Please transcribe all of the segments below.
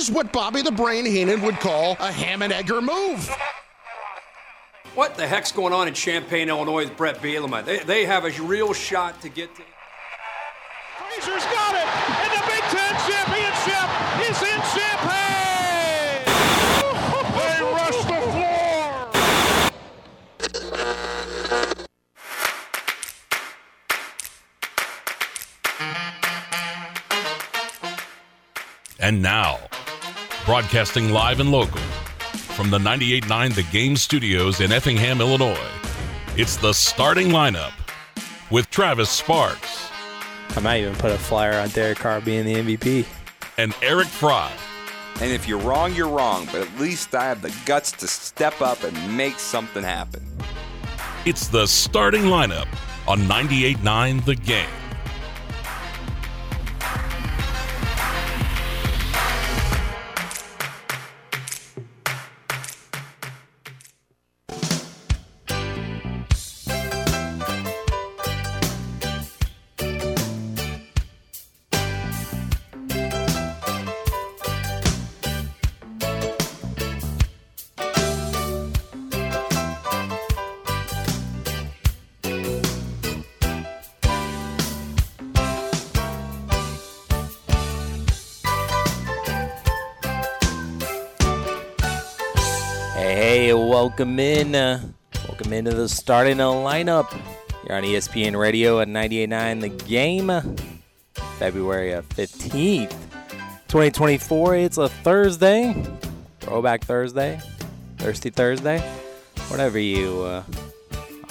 is what Bobby the Brain Heenan would call a ham and egger move. What the heck's going on in Champaign, Illinois with Bret Bielema? They, they have a real shot to get to. Fraser's got it, and the Big Ten championship is in Champaign! they rush the floor! And now, broadcasting live and local from the 98.9 The Game Studios in Effingham, Illinois, it's the starting lineup with Travis Sparks I might even put a flyer on Derek Carr being the MVP. and Eric Fry. And if you're wrong, you're wrong, but at least I have the guts to step up and make something happen. It's the starting lineup on 98.9 The Game. Welcome in. Uh, welcome into the starting lineup. You're on ESPN Radio at 98.9 The Game, February uh, 15th, 2024. It's a Thursday, Throwback Thursday, Thirsty Thursday, whatever you uh,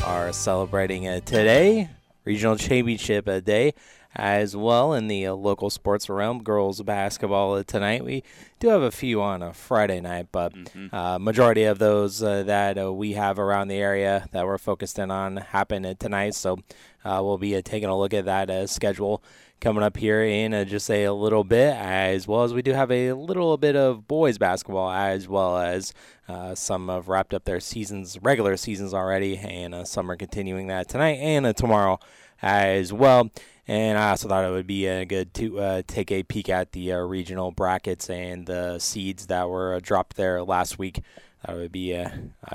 are celebrating uh, today. Regional Championship uh, Day as well in the uh, local sports realm. Girls basketball uh, tonight. We do have a few on a Friday night, but uh, majority of those uh, that uh, we have around the area that we're focused in on happen uh, tonight. So uh, we'll be uh, taking a look at that uh, schedule coming up here in uh, just a, little bit, as well as we do have a little bit of boys basketball, as well as uh, some have wrapped up their seasons, regular seasons already, and uh, some are continuing that tonight and uh, tomorrow as well. And I also thought it would be uh, good to uh, take a peek at the uh, regional brackets and the seeds that were uh, dropped there last week. That would be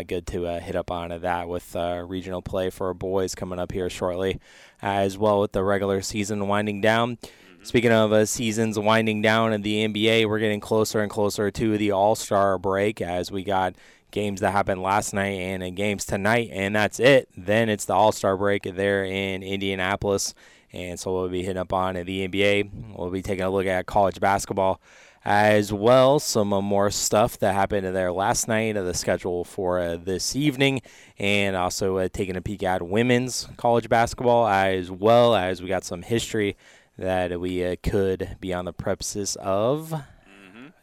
good to uh, hit up on that with uh, regional play for boys coming up here shortly, as well with the regular season winding down. Speaking of uh, seasons winding down in the NBA, we're getting closer and closer to the All Star break as we got games that happened last night and games tonight, and that's it. Then it's the All Star break there in Indianapolis, and so we'll be hitting up on the NBA. We'll be taking a look at college basketball as well. Some more stuff that happened there last night, the schedule for uh, this evening, and also uh, taking a peek at women's college basketball as well as we got some history that we uh, could be on the premises of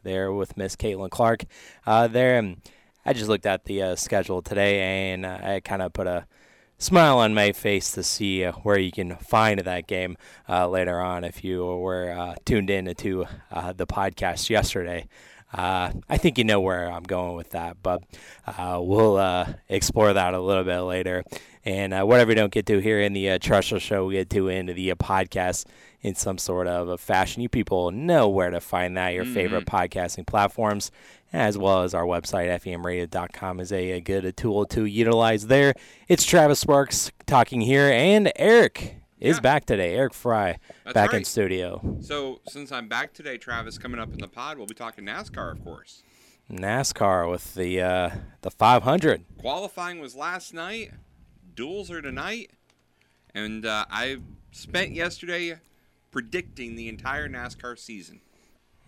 there with Miss Caitlin Clark. Uh, there, um, I just looked at the uh, schedule today, and I kind of put a smile on my face to see uh, where you can find that game uh, later on. If you were uh, tuned in to uh, the podcast yesterday, uh, I think you know where I'm going with that, but uh, we'll uh, explore that a little bit later. And uh, whatever we don't get to here in the uh, Show, we get to into the uh, podcast in some sort of a fashion. You people know where to find that. Your favorite podcasting platforms, as well as our website, femradio.com, is a, a good tool to utilize there. It's Travis Sparks talking here, and Eric is Yeah. back today. Eric Fry That's back in studio. So, since I'm back today, Travis, coming up in the pod, we'll be talking NASCAR, of course. NASCAR with the uh, the 500. Qualifying was last night, duels are tonight, and uh, I spent yesterday predicting the entire NASCAR season,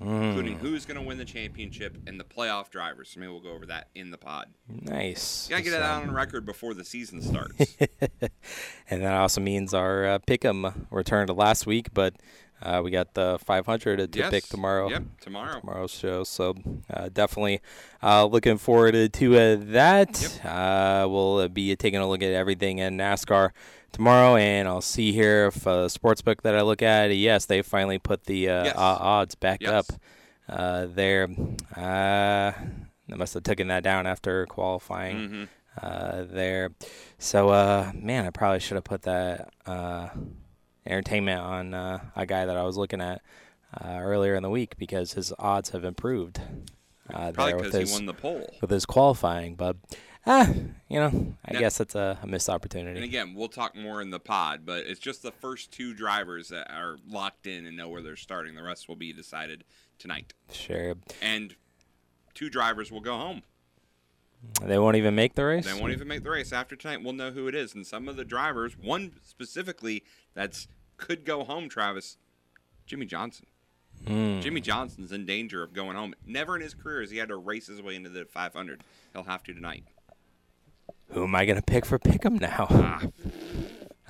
including who's going to win the championship and the playoff drivers. So maybe we'll go over that in the pod. Nice. Gotta get So- that out on record before the season starts. and that also means our uh, pick'em returned to last week, but uh, we got the 500 to Yes. pick tomorrow. Yep, tomorrow. Tomorrow's show, so uh, definitely uh, looking forward to uh, that. Uh, we'll uh, be taking a look at everything in NASCAR tomorrow, and I'll see here if uh, sportsbook that I look at. Yes, they finally put the uh, Yes. odds back Yes. up uh, there. Uh, they must have taken that down after qualifying Mhm. uh, there. So, uh, man, I probably should have put that uh, entertainment on uh, a guy that I was looking at uh, earlier in the week because his odds have improved. Uh, Probably there with because he his, won the pole. with his qualifying, but ah, you know, I guess it's a, a missed opportunity. And again, we'll talk more in the pod, but it's just the first two drivers that are locked in and know where they're starting. The rest will be decided tonight. Sure, And two drivers will go home. they won't even make the race. They won't even make the race after tonight. We'll know who it is. And some of the drivers, one specifically that's could go home, Travis, Jimmie Johnson. Hmm. Jimmie Johnson's in danger of going home. Never in his career has he had to race his way into the 500. He'll have to tonight. Who am I going to pick for Pick'em now? Ah,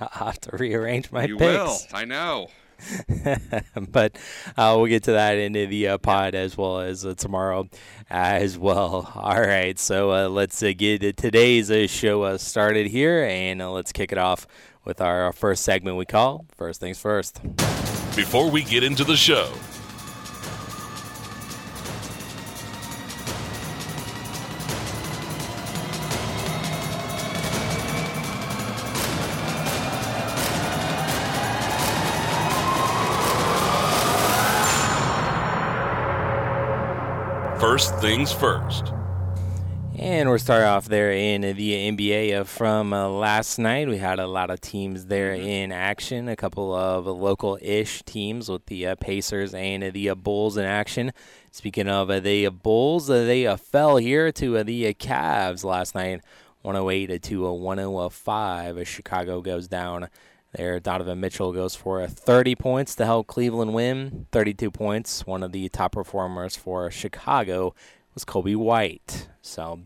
I'll have to rearrange my you picks. will. I know. but uh, we'll get to that into the uh, pod as well as uh, tomorrow as well. All right, so uh, let's uh, get today's uh, show uh, started here, and uh, let's kick it off with our first segment we call First Things First. Before we get into the show, first things first. And we're starting off there in the NBA uh, from uh, last night. We had a lot of teams there in action, a couple of local-ish teams with the uh, Pacers and the Bulls in action. Speaking of the Bulls, they uh, fell here to the Cavs last night, 108 to uh, 105. As Chicago goes down there, Donovan Mitchell goes for uh, 30 points to help Cleveland win. 32 points. One of the top performers for Chicago was Coby White. So,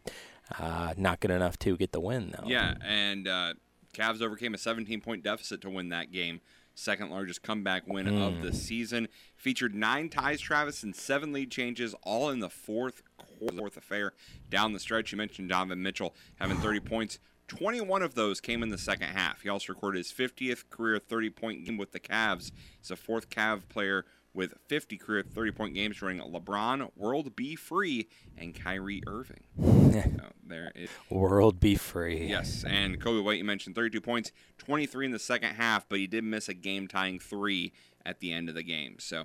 uh, not good enough to get the win, though. Yeah, and uh, Cavs overcame a 17 point deficit to win that game. Second largest comeback win of the season. Featured nine ties, Travis, and seven lead changes, all in the fourth quarter, fourth affair. Down the stretch, you mentioned Donovan Mitchell having 30 points. 21 of those came in the second half. He also recorded his 50th career 30 point game with the Cavs. He's a fourth Cav player with 50 career 30 point games joining LeBron, World B. Free, and Kyrie Irving. so there is. World be free. Yes, and Coby White, you mentioned 32 points, 23 in the second half, but he did miss a game tying three at the end of the game. So,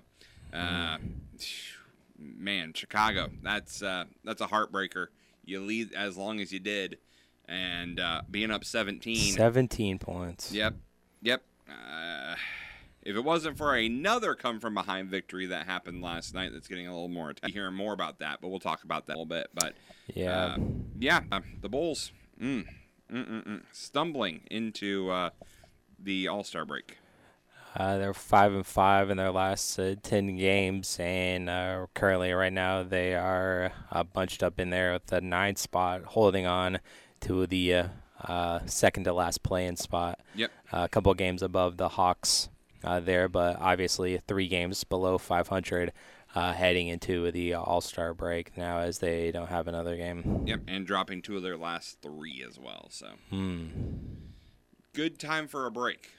uh, man, Chicago, that's uh, that's a heartbreaker. You lead as long as you did, and uh, being up 17. 17 points. Yep, yep. Uh, if it wasn't for another come from behind victory that happened last night, that's getting a little more. Hearing more about that, but we'll talk about that a little bit. But Yeah. uh, yeah, uh, the Bulls mm, stumbling into uh, the All Star break. Uh, they're five and five in their last uh, ten games, and uh, currently, right now, they are uh, bunched up in there with the ninth spot, holding on to the uh, uh, second to last play-in spot. Yep. a couple of games above the Hawks uh, there, but obviously three games below 500 uh, heading into the All Star break now, as they don't have another game. Yep, and dropping two of their last three as well. So Hmm. good time for a break.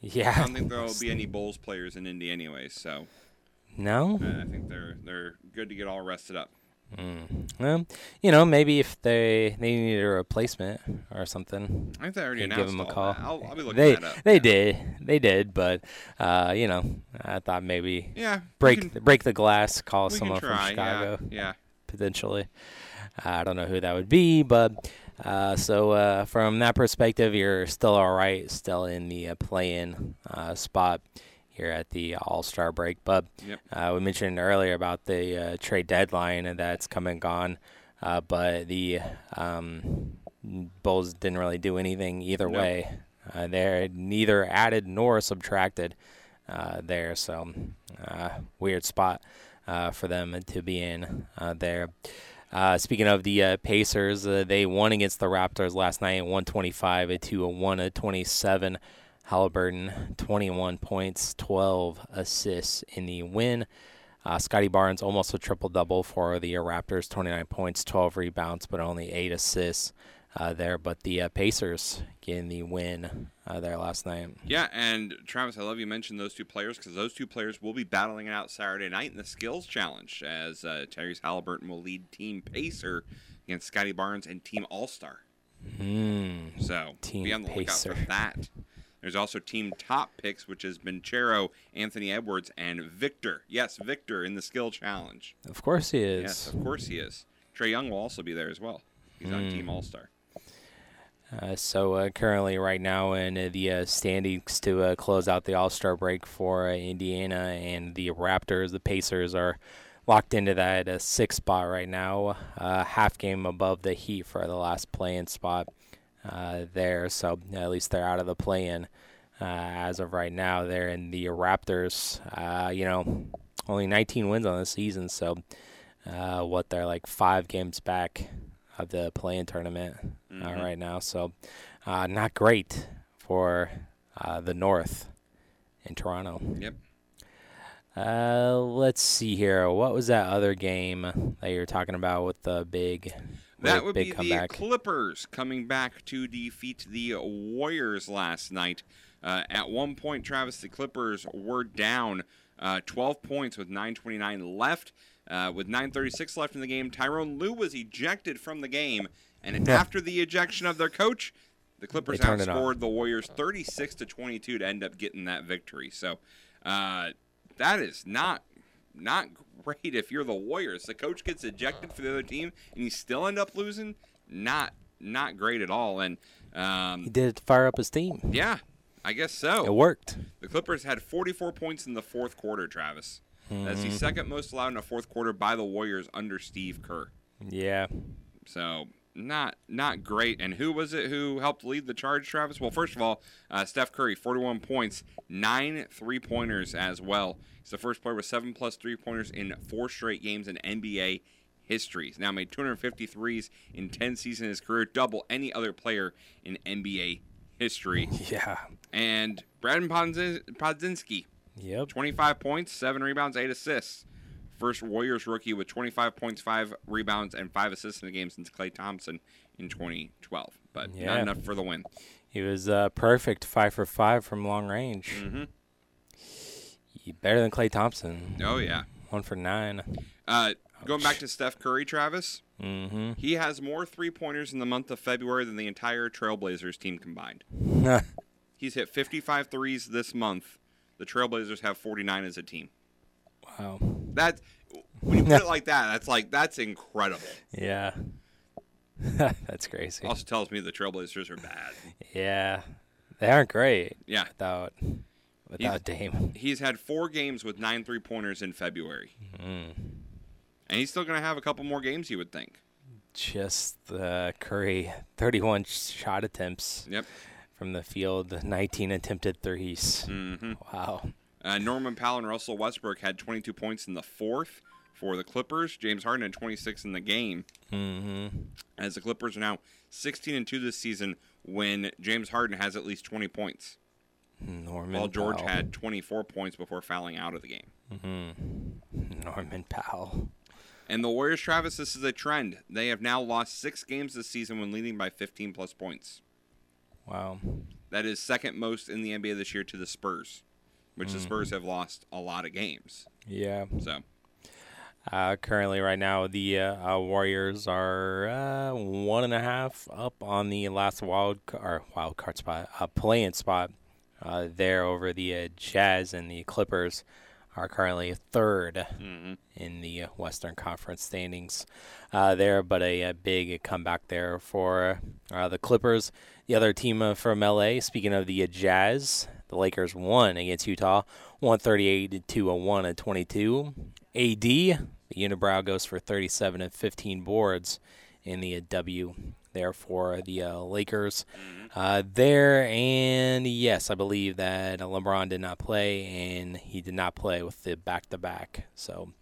Yeah. I don't think there will be any Bulls players in Indy anyway. So No. uh, I think they're they're good to get all rested up. Well, you know, maybe if they they need a replacement or something. I think they already announced give them a call. I'll, I'll be looking They that up. they yeah. did they did, but uh, you know, I thought maybe Yeah, break can- break the glass, call someone from. Chicago Yeah, yeah. potentially. I don't know who that would be, but uh, so uh, from that perspective, you're still all right, still in the uh, play-in uh, spot here at the All Star break. But Yep. uh, we mentioned earlier about the uh, trade deadline and that's come and gone, uh, but the um, Bulls didn't really do anything either No. way. Uh, they're neither added nor subtracted uh, there, so uh, weird spot uh, for them to be in uh, there. Uh, speaking of the uh, Pacers, uh, they won against the Raptors last night, 125 to 127. Halliburton, 21 points, 12 assists in the win. Uh, Scottie Barnes almost a triple double for the Raptors, 29 points, 12 rebounds, but only eight assists uh, there. But the uh, Pacers getting the win uh, there last night. Yeah, and Travis, I love you mentioned those two players because those two players will be battling it out Saturday night in the Skills Challenge as uh, Tyrese Halliburton will lead Team Pacer against Scottie Barnes and Team All Star. Mm. So Team be on the lookout for that. There's also team top picks, which has been Chero, Anthony Edwards, and Victor. Yes, Victor in the skill challenge. Of course he is. Yes, of course he is. Trae Young will also be there as well. He's on Team All Star. Uh, so uh, currently, right now in uh, the uh, standings to uh, close out the All Star break for uh, Indiana and the Raptors, the Pacers are locked into that uh, sixth spot right now, uh, half game above the Heat for the last play-in spot uh, there. So at least they're out of the play-in uh, as of right now. They're in the Raptors. Uh, you know, only 19 wins on the season, so uh, what they're like five games back of the play-in tournament uh, right now. So uh, not great for uh, the North in Toronto. Yep. Uh, let's see here. What was that other game that you were talking about with the big, That would be comeback? the Clippers coming back to defeat the Warriors last night. Uh, at one point, Travis, the Clippers were down uh, 12 points with 9:29 left. Uh, with 9:36 left in the game, Tyronn Lue was ejected from the game, and Yeah. after the ejection of their coach, the Clippers They turned it on. outscored the Warriors 36 to 22 to end up getting that victory. So uh, that is not not great if you're the Warriors. The coach gets ejected for the other team, and you still end up losing. Not not great at all. And um, he did it to fire up his team. yeah, I guess so. It worked. The Clippers had 44 points in the fourth quarter. Travis. That's Mm-hmm. the second most allowed in a fourth quarter by the Warriors under Steve Kerr. Yeah. So not not great. And who was it who helped lead the charge, Travis? Well, first of all, uh, Steph Curry, 41 points, nine three pointers as well. He's the first player with seven plus three pointers in four straight games in NBA history. He's now made 253s in 10 seasons in his career, double any other player in NBA history. Yeah. And Brad Podz- Podziemski, Yep. 25 points, 7 rebounds, 8 assists. First Warriors rookie with 25 points, 5 rebounds, and 5 assists in the game since Klay Thompson in 2012. But Yeah. not enough for the win. He was uh, perfect, five for five from long range. Mhm. Better than Klay Thompson. Oh, yeah. One for nine. Uh, going back to Steph Curry, Travis, Mm-hmm. he has more three pointers in the month of February than the entire Trailblazers team combined. He's hit 55 threes this month. The Trailblazers have 49 as a team. wow. That when you put it like that, that's like that's incredible. Yeah. That's crazy. Also tells me the Trailblazers are bad. Yeah. They aren't great Yeah. without without Dame. He's had four games with nine three pointers in February. Mm. And he's still going to have a couple more games, you would think. Just uh, Curry, 31 shot attempts Yep. from the field, 19 attempted threes. hmm Wow. Uh, Norman Powell and Russell Westbrook had 22 points in the fourth for the Clippers. James Harden had 26 in the game. Mm-hmm. As the Clippers are now 16 and 2 this season when James Harden has at least 20 points. Norman while George Powell. had 24 points before fouling out of the game. Mm-hmm. Norman Powell. And the Warriors, Travis, this is a trend. They have now lost six games this season when leading by 15 plus points. Wow. That is second most in the NBA this year to the Spurs, which Mm. the Spurs have lost a lot of games. Yeah. So, Uh, currently, right now, the uh, uh, Warriors are uh, one and a half up on the last wild or wild card spot, uh, playing spot. Uh, there over the uh, Jazz and the Clippers are currently 3rd mhm. in the Western Conference standings. Uh, there, but a, a big comeback there for uh, the Clippers. The other team from LA. Speaking of the uh, Jazz, the Lakers won against Utah, 138 to 1 at 22. AD, the unibrow goes for 37 and 15 boards in the W there for the uh, Lakers. Uh, there and yes, I believe that LeBron did not play and he did not play with the back-to-back, so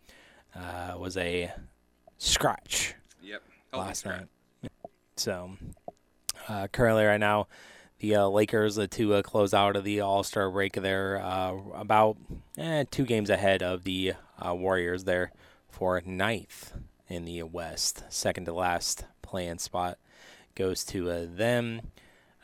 uh, was a scratch yep. Healthy last scratch. night. So uh, currently, right now, the uh, Lakers uh, to uh, close out of the All Star break. They're uh, about eh, two games ahead of the uh, Warriors. There for ninth in the West, second to last playing spot goes to uh, them.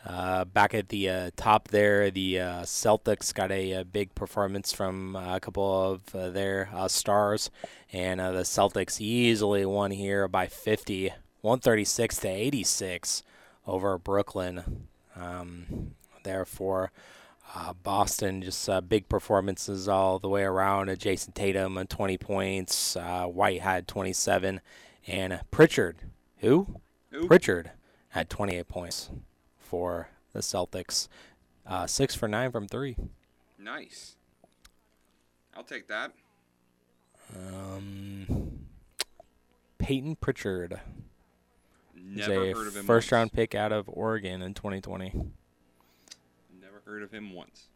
Back at the top there, the Celtics got a, a big performance from a couple of their stars, and the Celtics easily won here by 50, 136 to 86 over Brooklyn. Um, therefore, Uh, Boston just uh, big performances all the way around. Uh, Jayson Tatum on 20 points. Uh, White had 27, and Pritchard, who? Who? Pritchard had 28 points for the Celtics. Uh, six for nine from three. Nice. I'll take that. Um, Payton Pritchard. Never a heard of him. first once. round pick out of Oregon in 2020. Never heard of him once.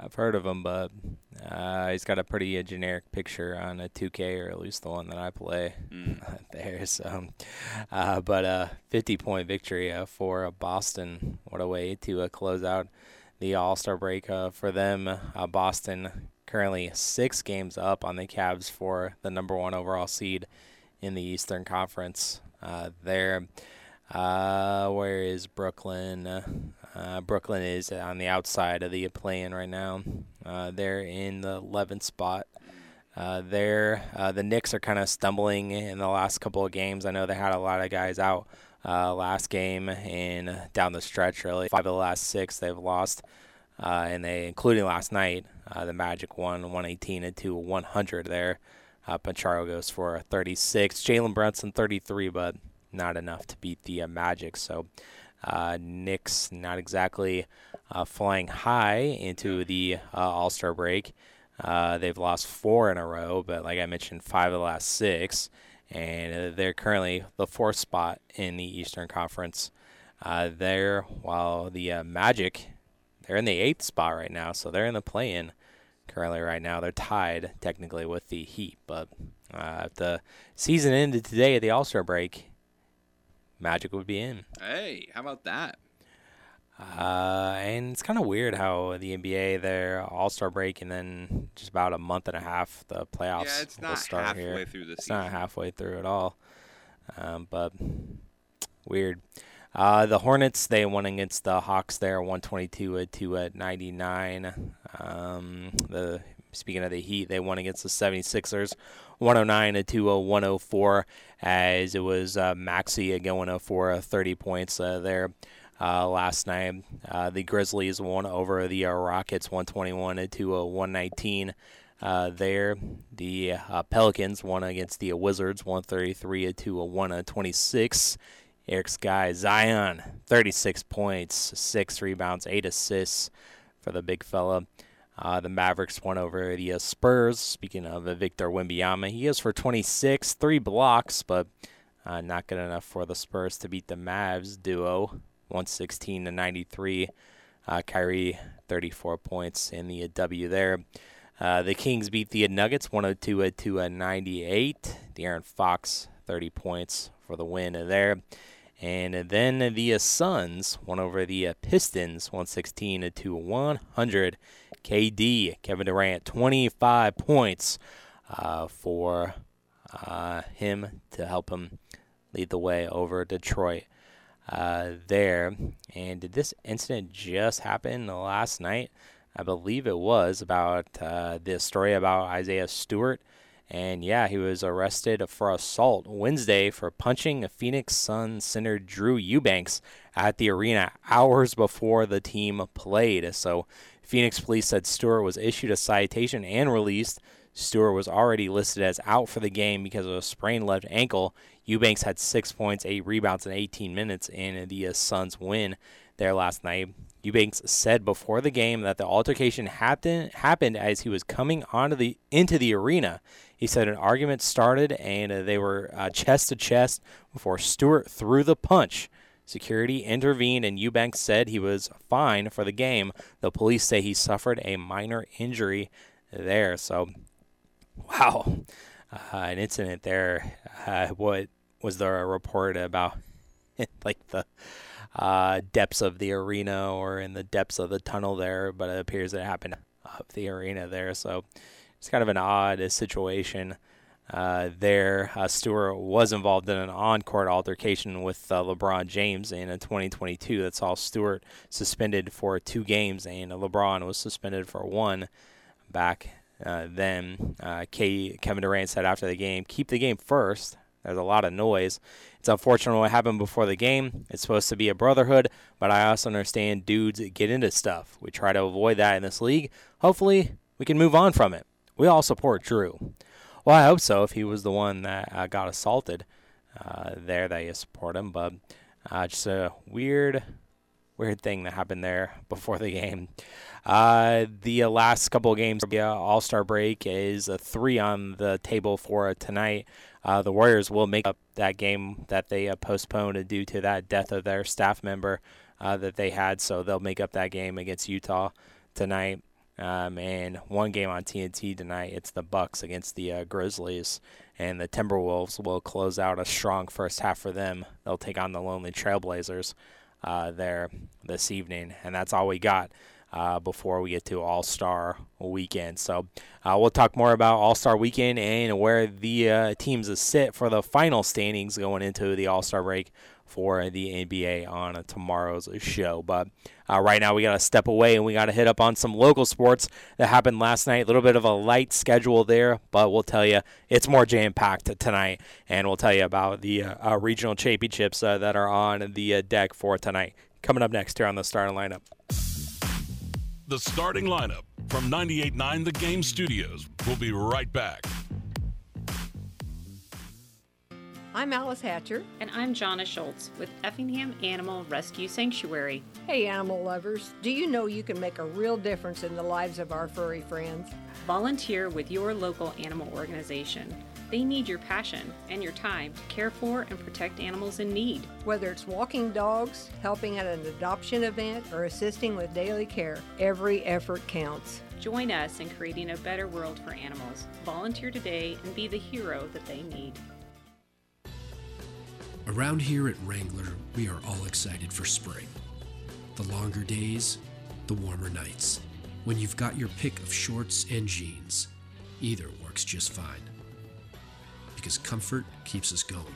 I've heard of him, but uh, he's got a pretty uh, generic picture on a 2K, or at least the one that I play. Mm. there, so, uh, but a 50 point victory uh, for uh, Boston. What a way to uh, close out the All Star break uh, for them. Uh, Boston currently six games up on the Cavs for the number one overall seed in the Eastern Conference. Uh, there. Uh, where is Brooklyn? Uh, Brooklyn is on the outside of the play-in right now. They're in the 11th spot. Uh, there, uh, the Knicks are kind of stumbling in the last couple of games. I know they had a lot of guys out uh, last game and down the stretch. Really, five of the last six they've lost, and they, including last night, the Magic won 118 to 100. There, uh, Banchero goes for 36. Jalen Brunson 33, but not enough to beat the uh, Magic. So uh, Knicks not exactly uh, flying high into the uh, All Star break. Uh, they've lost four in a row, but like I mentioned, five of the last six, and uh, they're currently the fourth spot in the Eastern Conference. Uh, there, while the uh, Magic, they're in the eighth spot right now, so they're in the play-in currently right now. They're tied technically with the Heat, but uh, if the season ended today at the All Star break, Magic would be in. Hey, how about that? Uh, and it's kind of weird how the NBA their All Star break and then just about a month and a half the playoffs Yeah, it's not start halfway here. through the It's season. not halfway through at all. Um, but weird. Uh, the Hornets they won against the Hawks there, 122 to at 99. Um, the speaking of the Heat, they won against the 76ers, 109 to a 104, as it was uh, Maxey going for uh, 30 points uh, there. Uh, last night, uh, the Grizzlies won over the uh, Rockets 121 to a 119. Uh, there, the Pelicans won against the Wizards 133 to a 126. Eric's guy Zion, 36 points, six rebounds, eight assists for the big fella. Uh, the Mavericks won over the uh, Spurs. Speaking of uh, Victor Wembanyama, he is for 26, three blocks, but uh, not good enough for the Spurs to beat the Mavs duo, 116 to 93. Uh, Kyrie, 34 points in the uh, W there. Uh, the Kings beat the Nuggets 102 to uh, 98. De'Aaron Fox, 30 points for the win there. And then the Suns won over the uh, Pistons 116 to 100. KD, Kevin Durant, 25 points uh, for uh, him to help him lead the way over Detroit uh, there. And did this incident just happen last night? I believe it was about uh, the story about Isaiah Stewart. And yeah, he was arrested for assault Wednesday for punching a Phoenix Sun center Drew Eubanks at the arena hours before the team played. So, Phoenix police said Stewart was issued a citation and released. Stewart was already listed as out for the game because of a sprained left ankle. Eubanks had six points, eight rebounds in 18 minutes in the Suns' win there last night. Eubanks said before the game that the altercation happened happened as he was coming onto the into the arena. He said an argument started and uh, they were uh, chest to chest before Stewart threw the punch. Security intervened and Eubanks said he was fine for the game. The police say he suffered a minor injury there. So, wow, uh, an incident there. Uh, what was there a report about? like the uh, depths of the arena or in the depths of the tunnel there, but it appears it happened up the arena there. So it's kind of an odd situation uh, there. Uh, Stewart was involved in an on-court altercation with uh, LeBron James in 2022 that saw Stewart suspended for two games, and LeBron was suspended for one back uh, then. Uh, K- Kevin Durant said after the game, "Keep the game first. There's a lot of noise. It's unfortunate what happened before the game. It's supposed to be a brotherhood, but I also understand dudes get into stuff. We try to avoid that in this league. Hopefully, we can move on from it. We all support Drew. Well, I hope so. If he was the one that uh, got assaulted, uh, there that you support him. But uh, just a weird, weird thing that happened there before the game. Uh, the last couple of games, the All Star break is a three on the table for tonight. Uh, the Warriors will make up that game that they uh, postponed due to that death of their staff member uh, that they had, so they'll make up that game against Utah tonight. Um, and one game on TNT tonight, it's the Bucks against the uh, Grizzlies, and the Timberwolves will close out a strong first half for them. They'll take on the Lonely Trailblazers uh, there this evening, and that's all we got uh, before we get to All Star Weekend. So uh, we'll talk more about All Star Weekend and where the uh, teams sit for the final standings going into the All Star break for the NBA on tomorrow's show. But uh, right now, we got to step away and we got to hit up on some local sports that happened last night. A little bit of a light schedule there, but we'll tell you it's more jam packed tonight. And we'll tell you about the uh, uh, regional championships uh, that are on the uh, deck for tonight. Coming up next here on the starting lineup. The starting lineup from 98.9 The Game Studios. We'll be right back. I'm Alice Hatcher. And I'm Jonna Schultz with Effingham Animal Rescue Sanctuary. Hey, animal lovers. Do you know you can make a real difference in the lives of our furry friends? Volunteer with your local animal organization. They need your passion and your time to care for and protect animals in need. Whether it's walking dogs, helping at an adoption event, or assisting with daily care, every effort counts. Join us in creating a better world for animals. Volunteer today and be the hero that they need. Around here at Wrangler, we are all excited for spring. The longer days, the warmer nights. When you've got your pick of shorts and jeans, either works just fine. Because comfort keeps us going.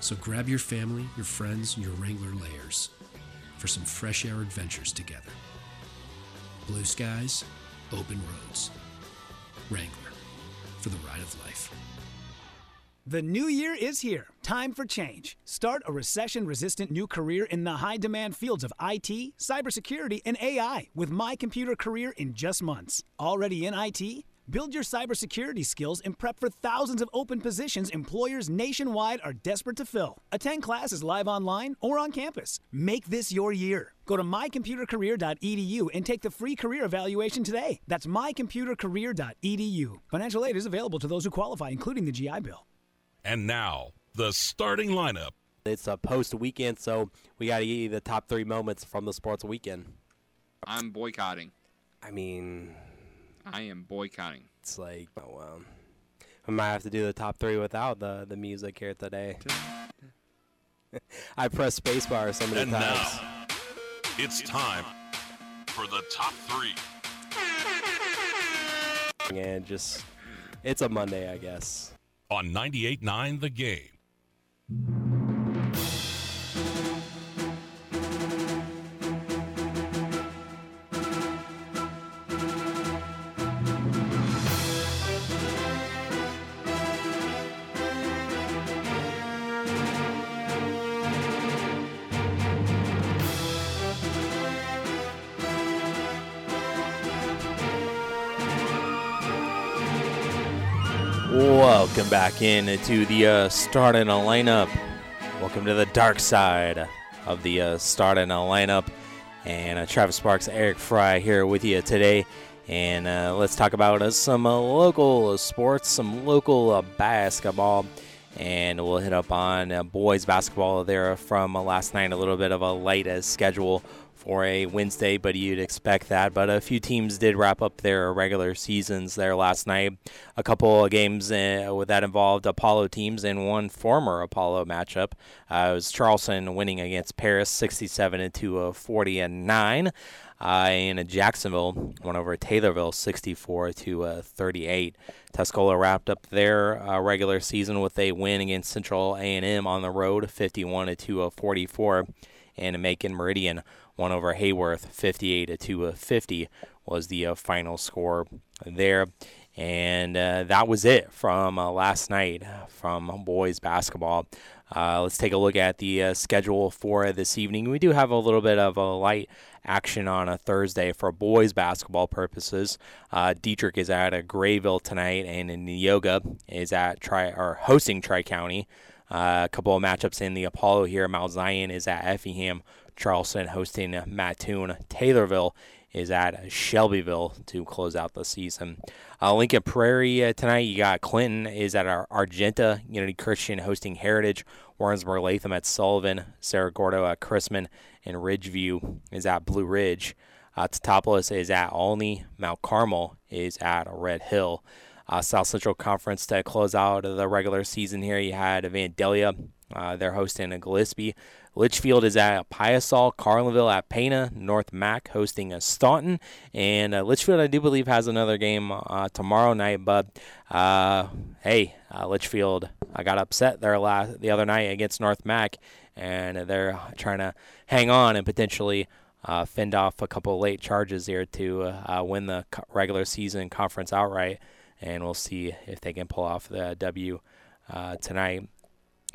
So grab your family, your friends, and your Wrangler layers for some fresh air adventures together. Blue skies, open roads. Wrangler, for the ride of life. The new year is here. Time for change. Start a recession resistant new career in the high demand fields of IT, cybersecurity, and AI with My Computer Career in just months. Already in IT? Build your cybersecurity skills and prep for thousands of open positions employers nationwide are desperate to fill. Attend classes live online or on campus. Make this your year. Go to mycomputercareer.edu and take the free career evaluation today. That's mycomputercareer.edu. Financial aid is available to those who qualify, including the GI Bill. And now, the starting lineup. It's a post weekend, so we got to get you the top three moments from the sports weekend. I'm boycotting. I mean, I am boycotting. it's like, oh, well, we might have to do the top three without the, the music here today. I pressed spacebar so many And times. now, it's time for the top three. And just, it's a Monday, I guess. on 98.9 The Game. Welcome back in to the uh, starting a lineup. Welcome to the dark side of the uh, starting a lineup. And uh, Travis Sparks, Eric Fry here with you today. And uh, let's talk about uh, some uh, local sports, some local uh, basketball. And we'll hit up on uh, boys basketball there from last night. A little bit of a light schedule for a Wednesday, but you'd expect that. But a few teams did wrap up their regular seasons there last night. A couple of games uh, that involved Apollo teams and one former Apollo matchup. Uh, was Charleston winning against Paris 67 to 40 and 9. Uh, and Jacksonville won over Taylorville 64 to uh, 38. Tuscola wrapped up their uh, regular season with a win against Central A&M on the road 51 to 44 and Macon Meridian won over Hayworth 58 to 50 was the uh, final score there. And uh, that was it from uh, last night from boys basketball. Uh, let's take a look at the uh, schedule for this evening. We do have a little bit of a light action on a Thursday for boys basketball purposes. Uh, Dieterich is at a Grayville tonight, and Neoga is at Tri or hosting Tri County. A couple of matchups in the Apollo here. Mount Zion is at Effingham. Charleston hosting Mattoon. Taylorville is at Shelbyville to close out the season. Uh, Lincoln Prairie uh, tonight, you got Clinton is at Argenta Unity Christian hosting Heritage. Warrensburg Latham at Sullivan. Cerro Gordo at Chrisman. And Ridgeview is at Blue Ridge. Uh, Teutopolis is at Olney. Mount Carmel is at Red Hill. Uh, South Central Conference to close out the regular season here. You had Vandalia. Uh, they're hosting a Gillespie. Litchfield is at Piasol, Carlinville at Pana, North Mac hosting a Staunton, and uh, Litchfield I do believe has another game uh, tomorrow night. But uh, hey, uh, Litchfield I got upset there last the other night against North Mac, and they're trying to hang on and potentially. Uh, fend off a couple late charges here to uh, win the regular season conference outright, and we'll see if they can pull off the W tonight.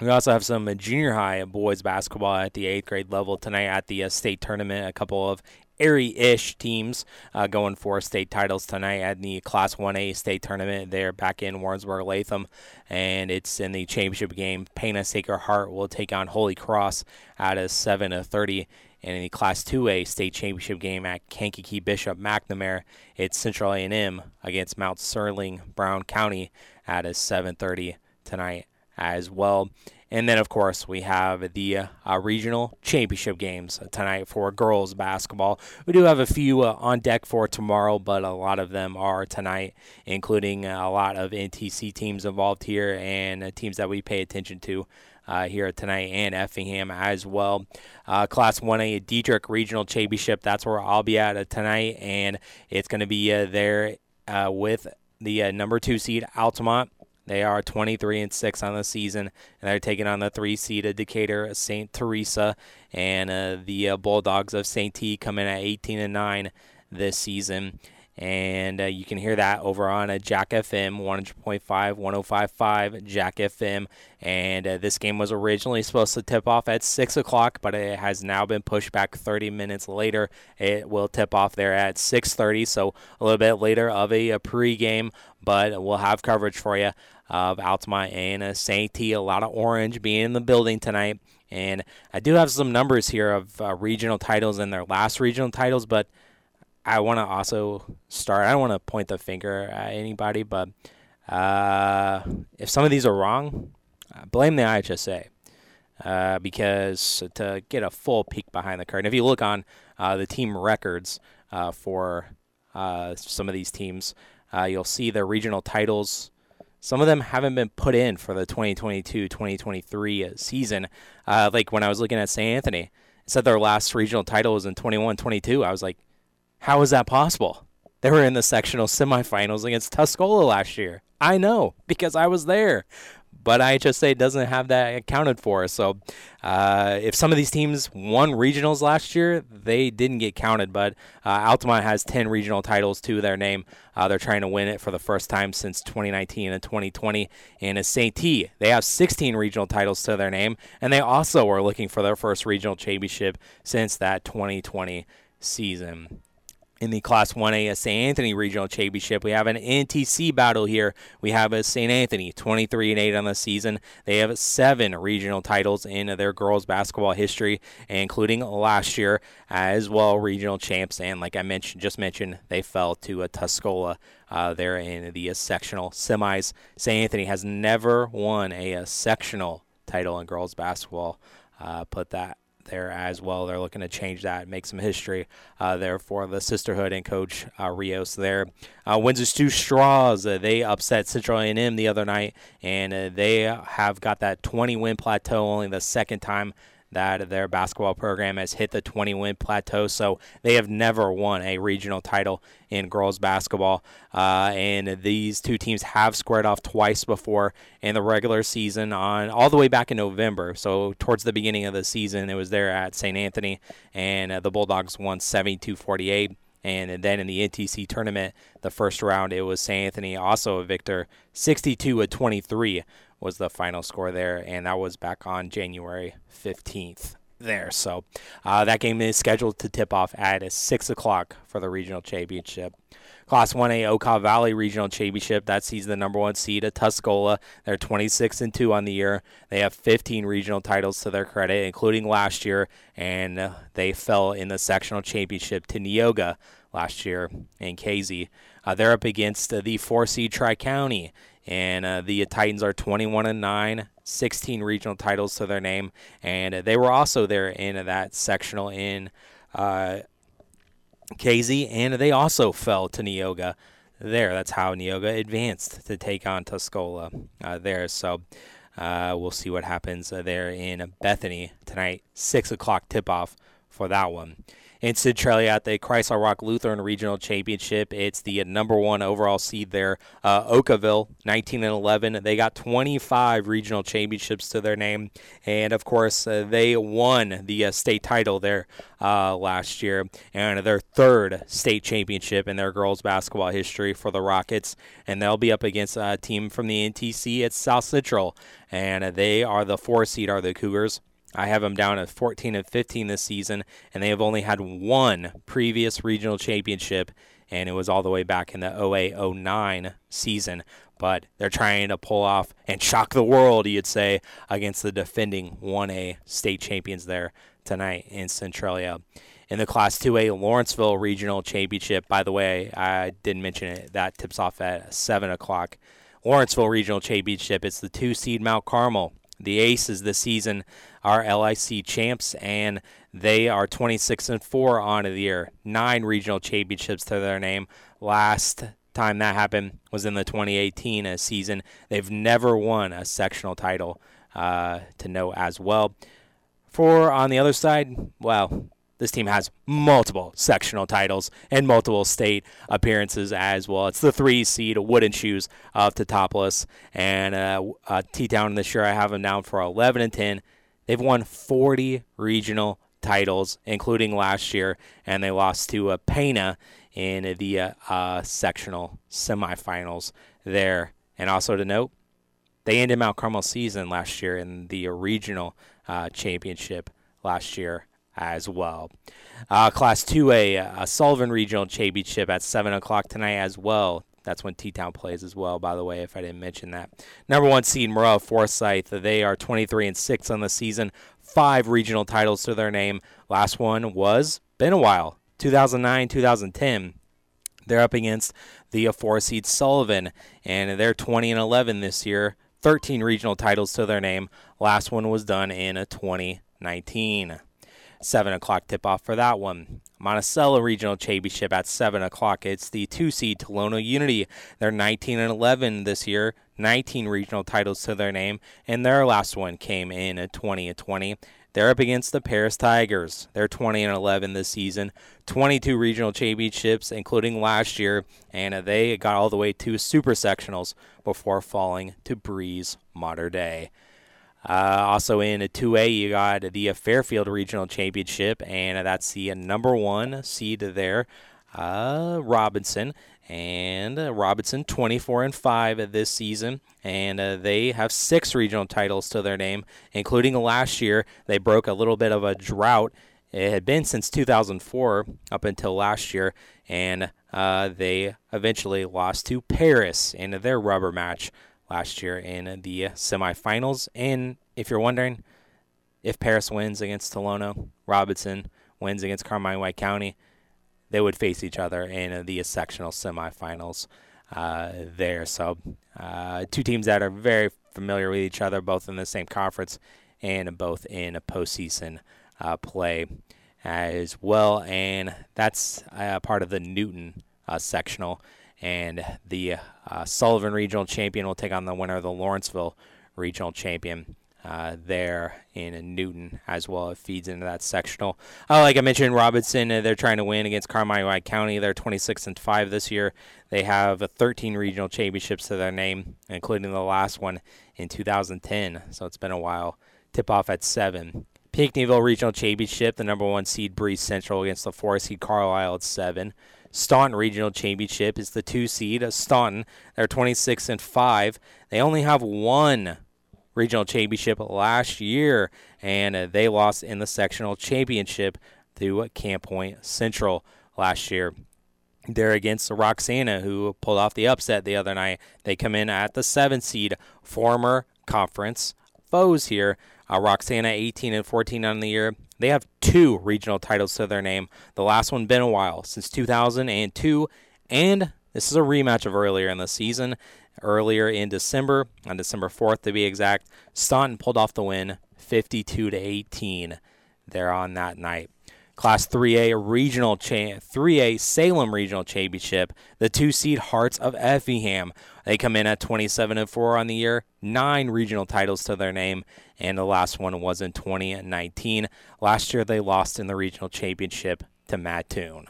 We also have some junior high boys basketball at the eighth grade level tonight at the uh, state tournament. A couple of airy-ish teams uh, going for state titles tonight at the Class 1A state tournament. They're back in Warrensburg Latham, and it's in the championship game. Pana Sacred Heart will take on Holy Cross at a 7 to 30. And in the Class 2A state championship game at Kankakee Bishop McNamara, it's Central A&M against Mount Sterling Brown County at a 7:30 tonight as well. And then, of course, we have the uh, regional championship games tonight for girls basketball. We do have a few uh, on deck for tomorrow, but a lot of them are tonight, including a lot of NTC teams involved here and uh, teams that we pay attention to. Uh, here tonight and Effingham as well. Uh, Class 1A Dieterich Regional Championship, that's where I'll be at tonight, and it's going to be uh, there with the number two seed Altamont they are 23 and 6 on the season, and they're taking on the three seeded Decatur St. Teresa, and uh, the uh, Bulldogs of St. T coming at 18 and 9 this season and uh, you can hear that over on a uh, Jack FM 100.5, 105.5 Jack FM. And uh, this game was originally supposed to tip off at 6 o'clock, but it has now been pushed back 30 minutes later. It will tip off there at 6.30, so a little bit later of a, a pregame, but we'll have coverage for you of Altamont and uh. T. A lot of orange being in the building tonight. And I do have some numbers here of uh, regional titles and their last regional titles, but – I want to also start. I don't want to point the finger at anybody, but uh, if some of these are wrong, uh, blame the IHSA. Uh, because to get a full peek behind the curtain, if you look on uh, the team records for some of these teams, you'll see the regional titles. Some of them haven't been put in for the 2022-2023 uh, season. Uh, like when I was looking at St. Anthony, it said their last regional title was in 21-22. I was like, how is that possible? They were in the sectional semifinals against Tuscola last year. I know because I was there. But IHSA doesn't have that accounted for. So uh, if some of these teams won regionals last year, they didn't get counted. But uh, Altamont has 10 regional titles to their name. Uh, they're trying to win it for the first time since 2019 and 2020. And as St. T, they have 16 regional titles to their name. And they also are looking for their first regional championship since that 2020 season in the Class 1A St. Anthony Regional Championship. We have an NTC battle here. We have a St. Anthony 23 and 8 on the season. They have seven regional titles in their girls basketball history, including last year as well regional champs. And like I mentioned, just mentioned, they fell to a Tuscola uh, there in the sectional semis. St. Anthony has never won a, a sectional title in girls basketball. Uh, put that there as well. They're looking to change that, make some history uh, there for the sisterhood and Coach uh, Rios there. Uh, Windsor Stew-Stras, uh, they upset Central A&M the other night, and uh, they have got that 20 win plateau, only the second time that their basketball program has hit the 20 win plateau. So they have never won a regional title in girls basketball. Uh, and these two teams have squared off twice before in the regular season on all the way back in November. So towards the beginning of the season, it was there at St. Anthony, and uh, the Bulldogs won 72 48 And then in the NTC tournament, the first round, it was St. Anthony, also a victor. 62 to 23 was the final score there, and that was back on January 15th there. So uh, that game is scheduled to tip off at 6 o'clock for the regional championship. Class 1A Okaw Valley Regional Championship. That sees the number one seed at Tuscola. They're 26 and 2 on the year. They have 15 regional titles to their credit, including last year, and they fell in the sectional championship to Neoga last year in Casey. Uh, they're up against uh, the four seed Tri County, and uh, the Titans are 21 and 9, 16 regional titles to their name, and they were also there in that sectional in uh, Casey, and they also fell to Neoga there. That's how Neoga advanced to take on Tuscola uh, there. So uh, we'll see what happens uh, there in Bethany tonight. 6 o'clock tip off for that one in Centralia at the Christ Our Rock Lutheran Regional Championship. It's the number one overall seed there. Uh, Okawville, 19 and 11. They got 25 regional championships to their name, and of course uh, they won the uh, state title there uh, last year and their third state championship in their girls basketball history for the Rockets. And they'll be up against a team from the NTC at South Central, and they are the four seed, are the Cougars. I have them down at 14 and 15 this season, and they have only had one previous regional championship, and it was all the way back in the 08 09 season. But they're trying to pull off and shock the world, you'd say, against the defending 1A state champions there tonight in Centralia. In the Class 2A Lawrenceville Regional Championship, by the way, I didn't mention it, that tips off at 7 o'clock. Lawrenceville Regional Championship, it's the two seed Mount Carmel the Aces this season are LIC champs, and they are 26 and 4 on the year. Nine regional championships to their name. Last time that happened was in the 2018 season. They've never won a sectional title uh, to know as well. For on the other side, well, this team has multiple sectional titles and multiple state appearances as well. It's the three seed Wooden Shoes of Teutopolis and uh, uh, T Town this year. I have them down for 11 and 10. They've won 40 regional titles, including last year, and they lost to uh, Pana in the uh, uh, sectional semifinals there. And also to note, they ended Mount Carmel season last year in the regional uh, championship last year as well. Uh, Class 2A, uh, Sullivan Regional Championship at 7 o'clock tonight as well. That's when T Town plays as well, by the way, if I didn't mention that. Number one seed, Maroa-Forsyth. They are 23 and 6 on the season, five regional titles to their name. Last one was, been a while, 2009 2010. They're up against the four seed Sullivan, and they're 20 and 11 this year. 13 regional titles to their name. Last one was done in 2019. 7 o'clock tip off for that one. Monticello Regional Championship at 7 o'clock. It's the two seed Tolono Unity. They're 19 and 11 this year, 19 regional titles to their name, and their last one came in at 20 and 20. They're up against the Paris Tigers. They're 20 and 11 this season, 22 regional championships, including last year, and they got all the way to super sectionals before falling to Breese Mater Dei. Uh, also in 2A, you got the Fairfield Regional Championship, and that's the number one seed there, uh, Robinson. And uh, Robinson, 24 and 5 this season, and uh, they have six regional titles to their name, including last year. They broke a little bit of a drought. It had been since 2004 up until last year, and uh, they eventually lost to Paris in their rubber match last year in the semifinals. And if you're wondering, if Paris wins against Tolono, Robinson wins against Carmi White County, they would face each other in the sectional semifinals uh, there. So, uh, two teams that are very familiar with each other, both in the same conference and both in a postseason uh, play as well. And that's uh, part of the Newton uh, sectional and the uh, Sullivan Regional Champion will take on the winner of the Lawrenceville Regional Champion. Uh, there in Newton as well. It feeds into that sectional. Uh, like I mentioned, Robinson, uh, they're trying to win against Carmi County. They're 26 and 5 this year. They have 13 regional championships to their name, including the last one in 2010. So it's been a while. Tip off at 7. Pinckneyville Regional Championship, the number one seed Breese Central against the four seed Carlisle at seven. Staunton Regional Championship is the two seed Staunton. They're 26 and five. They only have one regional championship last year, and uh, they lost in the sectional championship to Camp Point Central last year. They're against Roxana, who pulled off the upset the other night. They come in at the seven seed, former conference foes here. Uh, Roxana 18 and 14 on the year. They have two regional titles to their name. The last one been a while since 2002, and this is a rematch of earlier in the season. Earlier in December, on December 4th to be exact, Staunton pulled off the win, 52 to 18. There on that night. Class 3A regional cha- 3A Salem regional championship. The two seed Hearts of Effingham. They come in at 27 and 4 on the year, nine regional titles to their name, and the last one was in 2019. Last year they lost in the regional championship to Mattoon.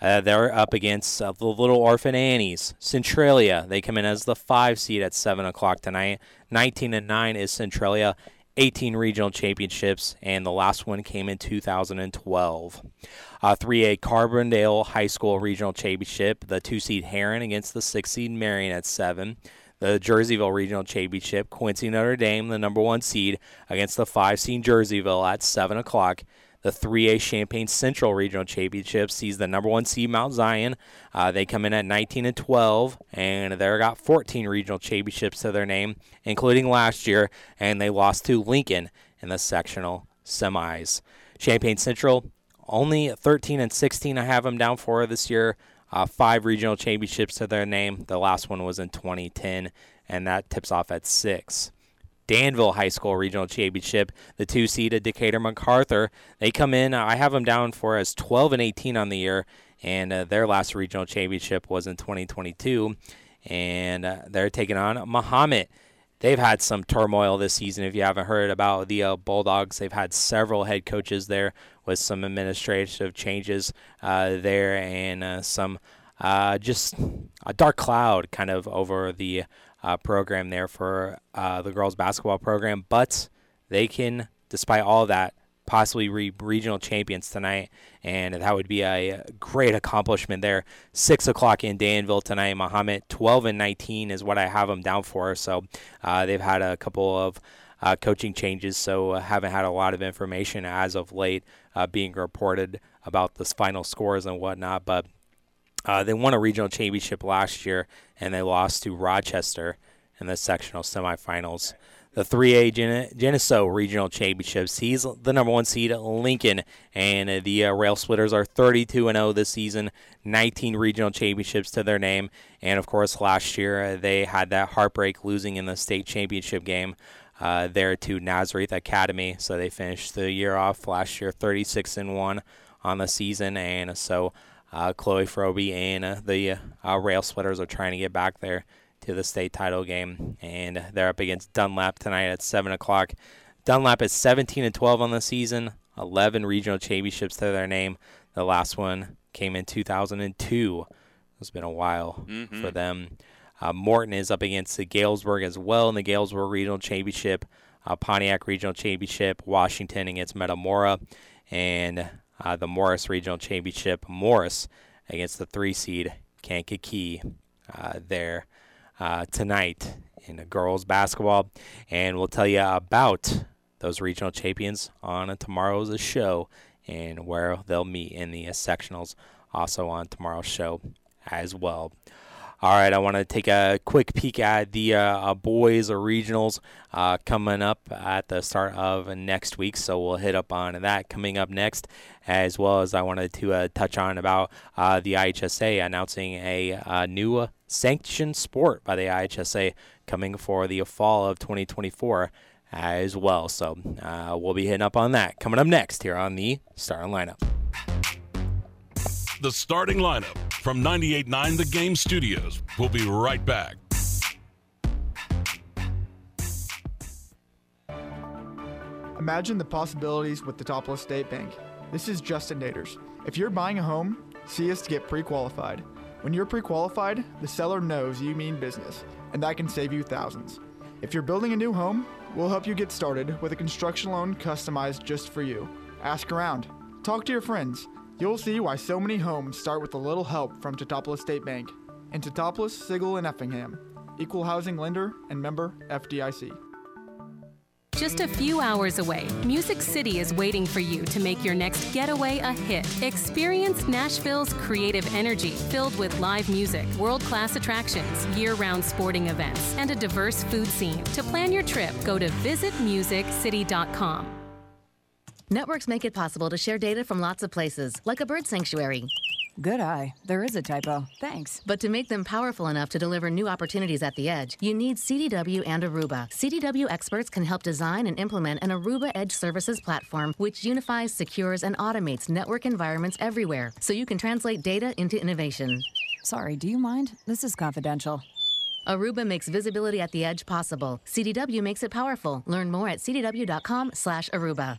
Uh, they're up against uh, the Little Orphan Annies, Centralia. They come in as the five seed at seven o'clock tonight. 19 and nine is Centralia. 18 regional championships, and the last one came in 2012. Uh, 3A Carbondale High School Regional Championship, the two seed Herrin against the six seed Marion at 7. The Jerseyville Regional Championship, Quincy Notre Dame, the number one seed, against the five seed Jerseyville at 7 o'clock. The 3A Champaign Central Regional Championship sees the number one seed Mount Zion. Uh, they come in at 19 and 12, and they've got 14 regional championships to their name, including last year, and they lost to Lincoln in the sectional semis. Champaign Central only 13 and 16. I have them down for this year. Uh, five regional championships to their name. The last one was in 2010, and that tips off at six. Danville High School Regional Championship, the two seeded Decatur MacArthur. They come in, I have them down for as 12 and 18 on the year, and uh, their last regional championship was in 2022, and uh, they're taking on Mahomet. They've had some turmoil this season. If you haven't heard about the uh, Bulldogs, they've had several head coaches there with some administrative changes uh, there and uh, some uh, just a dark cloud kind of over the uh, program there for uh, the girls basketball program, but they can, despite all that, possibly be regional champions tonight, and that would be a great accomplishment there. Six o'clock in Danville tonight. Mahomet 12 and 19 is what I have them down for. So uh, they've had a couple of uh, coaching changes, so uh, haven't had a lot of information as of late uh, being reported about the final scores and whatnot, but. Uh, they won a regional championship last year, and they lost to Rochester in the sectional semifinals. The 3A Gen- Regional Championships. He's the number one seed, Lincoln, and the uh, Rail Splitters are 32 and 0 this season, 19 regional championships to their name, and of course last year uh, they had that heartbreak losing in the state championship game. Uh, there to Nazareth Academy, so they finished the year off last year 36 and one on the season, and so uh, Chloe Froby and uh, the uh, Rail Splitters are trying to get back there to the state title game, and they're up against Dunlap tonight at seven o'clock. Dunlap is 17 and 12 on the season, 11 regional championships to their name. The last one came in 2002. It's been a while Mhm. for them. Uh, Morton is up against the Galesburg as well in the Galesburg Regional Championship, uh, Pontiac Regional Championship, Washington against Metamora, and uh, the Morris Regional Championship, Morris against the three seed Kankakee uh, there uh, tonight in girls basketball, and we'll tell you about those regional champions on tomorrow's show and where they'll meet in the sectionals, also on tomorrow's show as well. All right, I want to take a quick peek at the uh, uh, boys or regionals uh, coming up at the start of next week. So we'll hit up on that coming up next, as well as I wanted to uh, touch on about uh, the IHSA announcing a uh, new sanctioned sport by the IHSA coming for the fall of 2024 as well. So we'll be hitting up on that coming up next here on the starting lineup. The starting lineup from 98.9 The Game Studios. We'll be right back. Imagine the possibilities with the Teutopolis State Bank. This is Justin Naders. If you're buying a home, see us to get pre qualified. When you're pre qualified, the seller knows you mean business, and that can save you thousands. If you're building a new home, We'll help you get started with a construction loan customized just for you. Ask around. Talk to your friends. You'll see why so many homes start with a little help from Teutopolis State Bank. And Teutopolis, Sigel, and Effingham. Equal housing lender and member FDIC. Just a few hours away, Music City is waiting for you to make your next getaway a hit. Experience Nashville's creative energy, filled with live music, world class attractions, year round sporting events, and a diverse food scene. To plan your trip, go to visitmusiccity.com. Networks make it possible to share data from lots of places, like a bird sanctuary. Good eye. There is a typo. Thanks. But to make them powerful enough to deliver new opportunities at the edge, you need CDW and Aruba. CDW experts can help design and implement an Aruba Edge Services platform which unifies, secures, and automates network environments everywhere so you can translate data into innovation. Sorry, do you mind? This is confidential. Aruba makes visibility at the edge possible. CDW makes it powerful. Learn more at cdw.com/aruba.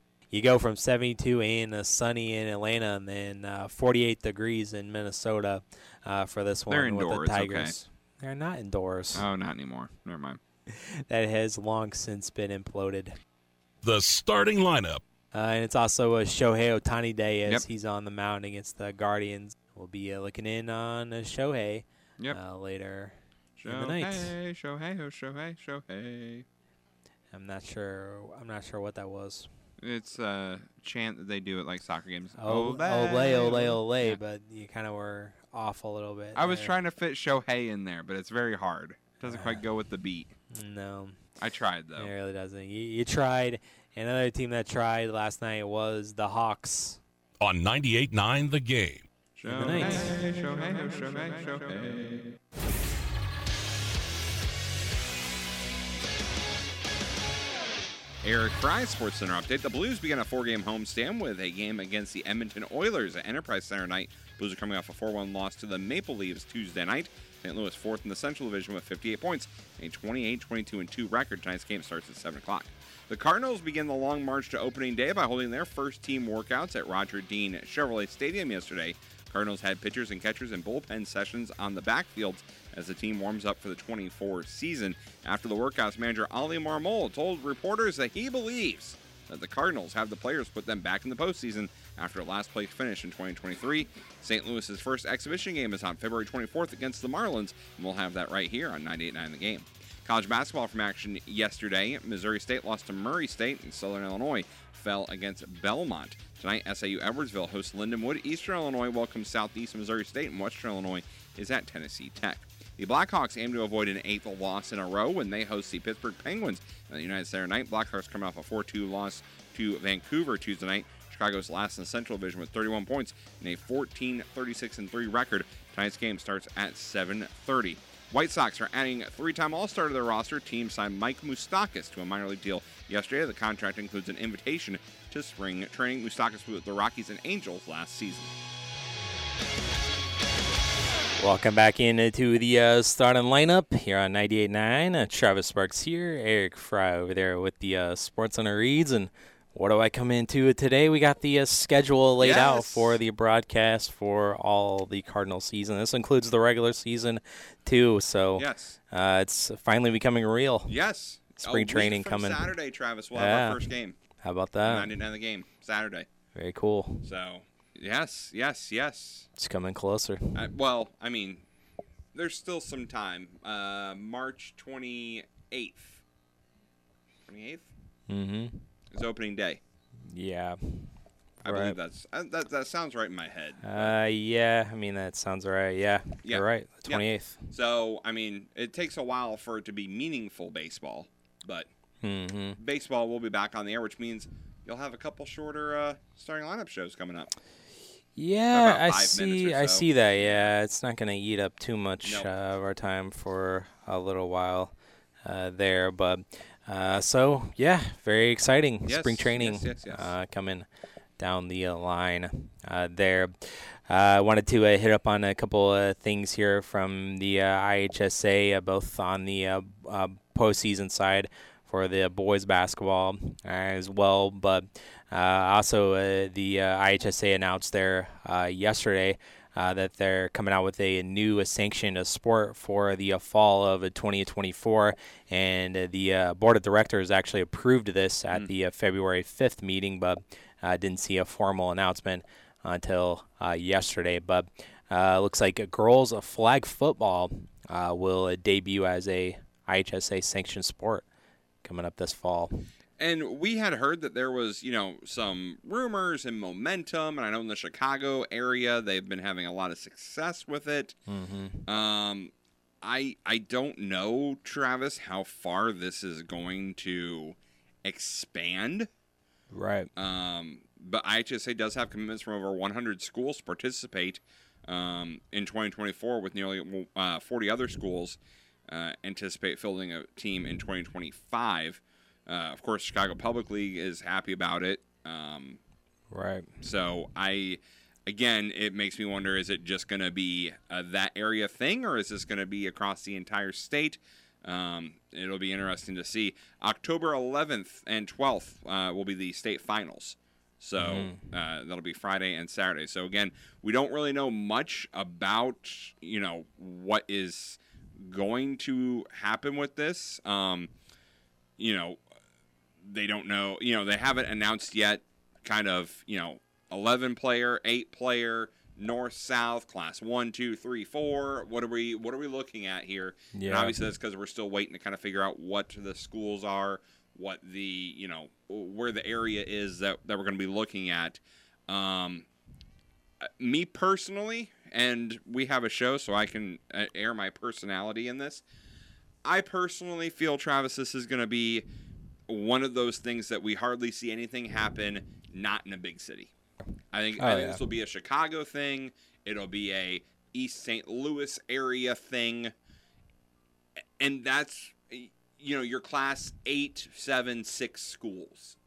You go from 72 in uh, sunny in Atlanta and then uh, 48 degrees in Minnesota uh, for this one They're with indoors, the okay. Tigers. They're not indoors. Oh, not anymore. Never mind. that has long since been imploded. the starting lineup. Uh, and it's also a Shohei Ohtani day as Yep. he's on the mound against the Guardians. We'll be uh, looking in on uh, Shohei Yep. uh, later in the night. Shohei, Shohei, oh, Shohei, Shohei. I'm not sure. I'm not sure what that was. It's uh, a chant that they do at like soccer games. Oh, ole, ole, ole, ole, but you kind of were off a little bit. I was there. trying to fit Shohei in there, but it's very hard. It Doesn't quite uh, go with the beat. No. I tried though. It really doesn't. You, you tried. Another team that tried last night was the Hawks. On 98.9 The Game. In the. Shohei, Shohei, oh, Shohei, Shohei. Eric Fry, Sports Center update. The Blues began a four-game homestand with a game against the Edmonton Oilers at Enterprise Center night. Blues are coming off a 4-1 loss to the Maple Leafs Tuesday night. St. Louis fourth in the Central Division with 58 points, a 28-22-2 record. Tonight's game starts at 7 o'clock. The Cardinals begin the long march to opening day by holding their first team workouts at Roger Dean Chevrolet Stadium yesterday. Cardinals had pitchers and catchers and bullpen sessions on the backfields as the team warms up for the 24 season. After the workouts, manager Oli Marmol told reporters that he believes that the Cardinals have the players put them back in the postseason after a last place finish in 2023. St. Louis's first exhibition game is on February 24th against the Marlins, and we'll have that right here on 98.9 The Game. College basketball from action yesterday. Missouri State lost to Murray State, in Southern Illinois fell against Belmont. Tonight, SIU Edwardsville hosts Lindenwood. Eastern Illinois welcomes Southeast Missouri State, and Western Illinois is at Tennessee Tech. The Blackhawks aim to avoid an eighth loss in a row when they host the Pittsburgh Penguins at the United Center night. Blackhawks come off a 4-2 loss to Vancouver Tuesday night. Chicago's last in the Central Division with 31 points and a 14-36-3 record. Tonight's game starts at 7:30. White Sox are adding three-time All-Star to their roster. Team signed Mike Moustakas to a minor league deal yesterday. The contract includes an invitation to spring training. Moustakas with the Rockies and Angels last season. Welcome back into the uh, starting lineup here on 98.9. Uh, Travis Sparks here, Eric Fry over there with the uh, Sports Center reads. And what do I come into today? We got the uh, schedule laid out for the broadcast for all the Cardinal season. This includes the regular season too. So Yes. uh, it's finally becoming real. Yes. Spring training coming. Saturday, Travis. We'll have our first game. How about that? 99 the game Saturday. Very cool. So yes, yes, yes. It's coming closer. Uh, well, I mean, there's still some time. Uh, March 28th. 28th Mm-hmm. Is opening day. Yeah. I Right. believe that's uh, that. That sounds right in my head. Uh, yeah. I mean, that sounds right. Yeah. Yeah. You're right. The Yeah. 28th. So I mean, it takes a while for it to be meaningful baseball, but Mm-hmm. baseball will be back on the air, which means you'll have a couple shorter uh, starting lineup shows coming up. Yeah, I see. or I see that. Yeah, it's not going to eat up too much No. uh, of our time for a little while. uh, there. But uh, so yeah, very exciting Yes, spring training yes, yes. Uh, coming down the uh, line uh, there. I wanted to uh, hit up on a couple of things here from the uh, IHSA, uh, both on the uh, uh, postseason side for the boys basketball uh, as well, but uh, also uh, the uh, IHSA announced there uh, yesterday uh, that they're coming out with a new sanctioned uh, sport for the uh, fall of uh, 2024, and uh, the uh, board of directors actually approved this at the uh, February 5th meeting, but uh, didn't see a formal announcement until uh, yesterday. But uh, looks like girls flag football uh, will debut as a IHSA sanctioned sport coming up this fall. And we had heard that there was, you know, some rumors and momentum, and I know in the Chicago area they've been having a lot of success with it. Mm-hmm. Um, I I don't know, Travis, how far this is going to expand. Right. Um, but IHSA does have commitments from over 100 schools to participate um, in 2024, with nearly uh, 40 other schools uh, anticipate fielding a team in 2025. Uh, of course, Chicago Public League is happy about it. Um, right. So I, again, it makes me wonder: is it just going to be uh, that area thing, or is this going to be across the entire state? Um, it'll be interesting to see. October 11th and 12th uh, will be the state finals. So Mhm. uh, that'll be Friday and Saturday. So again, we don't really know much about you know what is going to happen with this. Um, you know, they don't know. You know, they haven't announced yet. Kind of, you know, eleven player, eight player, north south, class one, two, three, four. What are we? What are we looking at here? And Yeah. obviously, that's because we're still waiting to kind of figure out what the schools are, what the you know where the area is that that we're going to be looking at. Um, uh, me personally, and we have a show, so I can uh, air my personality in this. I personally feel Travis, this is going to be one of those things that we hardly see anything happen not in a big city. I think, I Oh, think yeah. this will be a Chicago thing. It'll be a East St. Louis area thing, and that's you know your class eight, seven, six schools,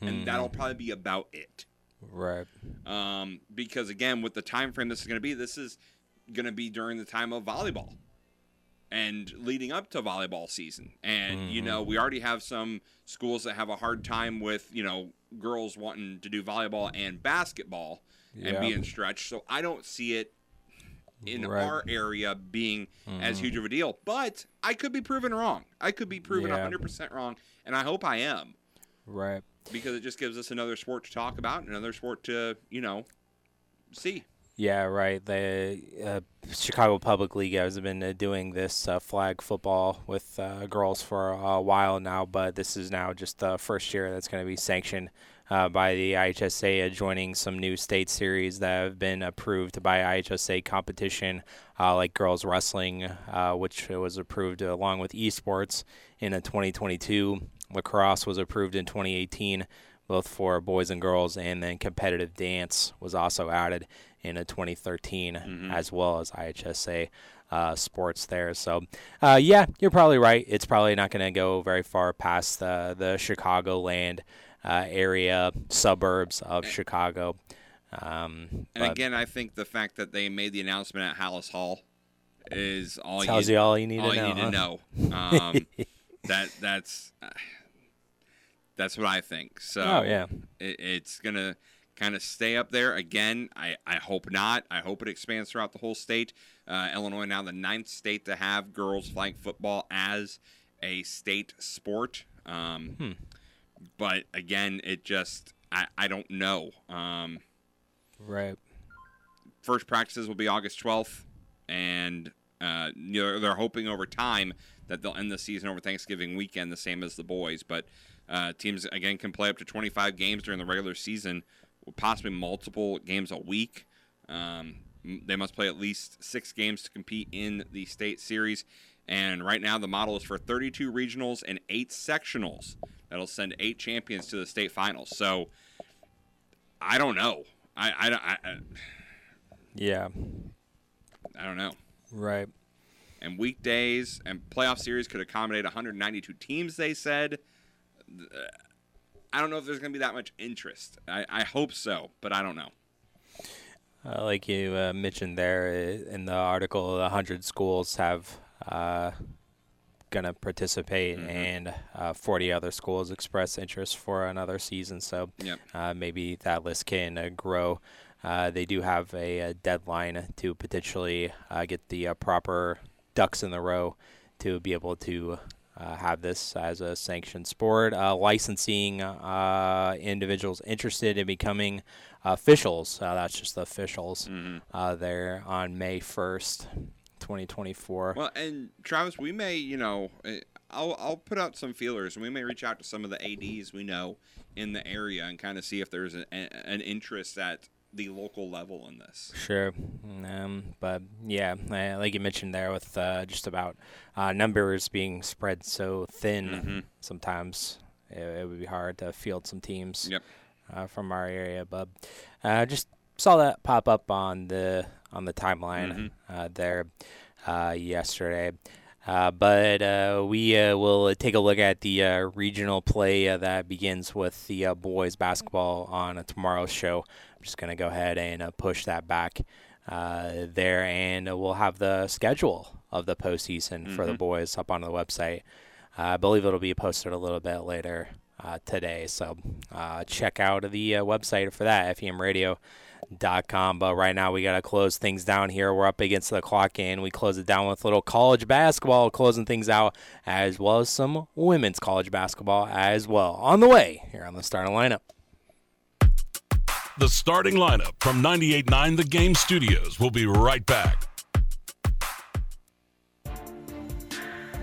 and that'll probably be about it Right. um, because again with the time frame this is going to be this is going to be during the time of volleyball and leading up to volleyball season and you know we already have some schools that have a hard time with you know girls wanting to do volleyball and basketball and being stretched so i don't see it in Right. our area being as Mhm. huge of a deal but i could be proven wrong i could be proven Yeah. 100% wrong and i hope i am Right. because it just gives us another sport to talk about, another sport to you know see. Yeah, right. The uh, Chicago Public League has been uh, doing this uh, flag football with uh, girls for a while now, but this is now just the first year that's going to be sanctioned uh, by the IHSA, joining some new state series that have been approved by IHSA competition, uh, like girls wrestling, which was approved along with esports in uh, 2022. Lacrosse was approved in 2018 both for boys and girls, and then competitive dance was also added in a 2013 as well as IHSA uh, sports there. So, uh, yeah, you're probably right. It's probably not going to go very far past the the Chicagoland uh, area suburbs of Chicago. Um, And again, I think the fact that they made the announcement at Halas Hall is all Tells you, you all you need to all know, You need huh? to know. Um, that that's uh, that's what I think. So Oh, yeah. it, it's gonna kind of stay up there again. I I hope not. I hope it expands throughout the whole state. Uh, Illinois now the ninth state to have girls flag football as a state sport. Um, Hmm. But again, it just I, I don't know. Um, right. first practices will be August 12th, and uh, you know, they're hoping over time that they'll end the season over Thanksgiving weekend, the same as the boys. But uh, teams again can play up to 25 games during the regular season, possibly multiple games a week. Um, they must play at least six games to compete in the state series. And right now, the model is for 32 regionals and eight sectionals. That'll send eight champions to the state finals. So I don't know. I, I, I, I Yeah. I don't know. Right. and weekdays and playoff series could accommodate 192 teams. They said. I don't know if there's going to be that much interest. I, I hope so, but I don't know. Uh, like you uh, mentioned there uh, in the article, 100 schools have uh, going to participate, Mhm. and uh, 40 other schools express interest for another season. So Yep. uh, maybe that list can uh, grow. Uh, they do have a, a deadline to potentially uh, get the uh, proper ducks in the row to be able to uh, have this as a sanctioned sport. Uh, licensing uh, individuals interested in becoming officials. Uh, that's just the officials uh, there on May 1st, 2024. Well, and Travis, we may, you know, eh, I'll I'll put out some feelers, and we may reach out to some of the ads we know in the area and kind of see if there's a, a- an interest at the local level in this. Sure. Um, but yeah, uh, like you mentioned there, with uh, just about uh, numbers being spread so thin, Mhm. sometimes it, it would be hard to field some teams Yep. uh, from our area. But uh, just saw that pop up on the on the timeline uh, there uh, yesterday. Uh, but uh, we uh, will take a look at the uh, regional play uh, that begins with the uh, boys basketball on tomorrow's show. I'm just going to go ahead and uh, push that back uh, there, and we'll have the schedule of the postseason for the Mhm. boys up on the website. Uh, I believe it'll be posted a little bit later uh, today, so uh, check out the uh, website for that, FEMradio.com. But right now, we got to close things down here. We're up against the clock, and we close it down with a little college basketball, closing things out, as well as some women's college basketball as well. On the way here on the starting lineup. The starting lineup from 98.9 The Game Studios. We'll be right back.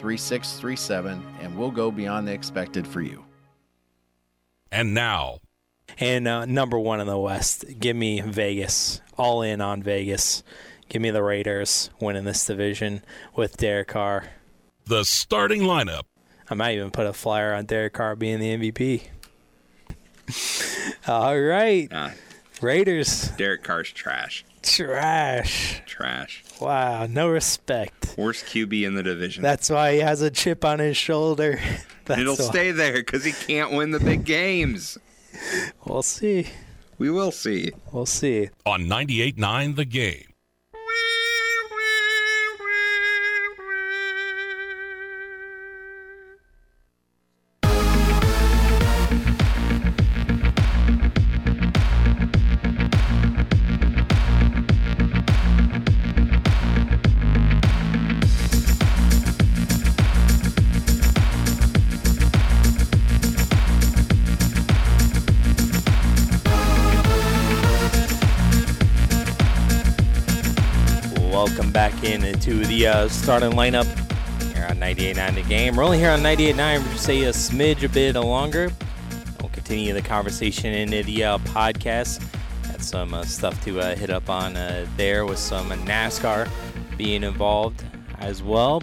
3637 and we'll go beyond the expected for you. And now, And uh, number one in the West, give me Vegas. All in on Vegas. Give me the Raiders winning this division with Derek Carr. the starting lineup. I might even put a flyer on Derek Carr being the MVP. All right. Raiders. Derek Carr's trash. Trash. Trash. Wow, no respect. Worst QB in the division. That's why he has a chip on his shoulder. That's It'll why. stay there because he can't win the big games. We'll see. We will see. We'll see. On 98.9 The Game. Uh, starting lineup here on 98.9 The Game. We're only here on 98.9 for say a smidge a bit longer. We'll continue the conversation into the uh, podcast. Got some uh, stuff to uh, hit up on uh, there with some NASCAR being involved as well.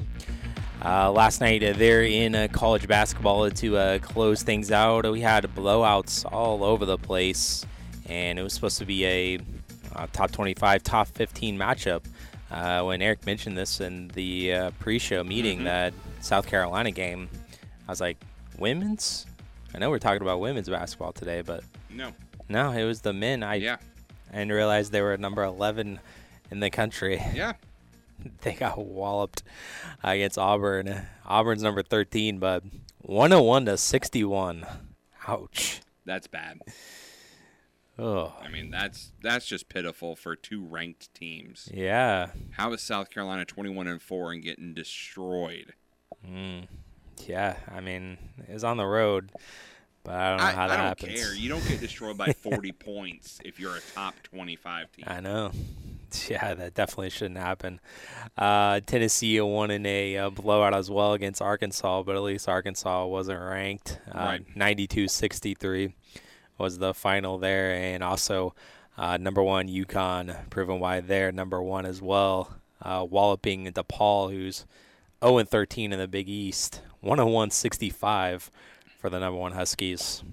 Uh, last night uh, there in college basketball to close things out, we had blowouts all over the place, and it was supposed to be a top 25, top 15 matchup. Uh, when Eric mentioned this in the uh, pre-show meeting, Mhm. that South Carolina game, I was like, women's? I know we're talking about women's basketball today, but No. no, it was the men. I Yeah. I didn't realize they were number 11 in the country. Yeah. they got walloped against Auburn. Auburn's number 13, but 101 to 61. Ouch. That's bad. Oh. I mean, that's that's just pitiful for two ranked teams. Yeah. How is South Carolina 21 and 4 and getting destroyed? Mm. Yeah, I mean, it's on the road, but I don't know I, how I that don't happens. care. You don't get destroyed by 40 points if you're a top 25 team. I know. Yeah, that definitely shouldn't happen. Uh, Tennessee won in a uh, blowout as well against Arkansas, but at least Arkansas wasn't ranked. Uh, Right. 92-63 was the final there, and also uh, number one UConn, proven why they're number one as well, uh, walloping DePaul, who's 0 and 13 in the Big East, 101-65 for the number one Huskies.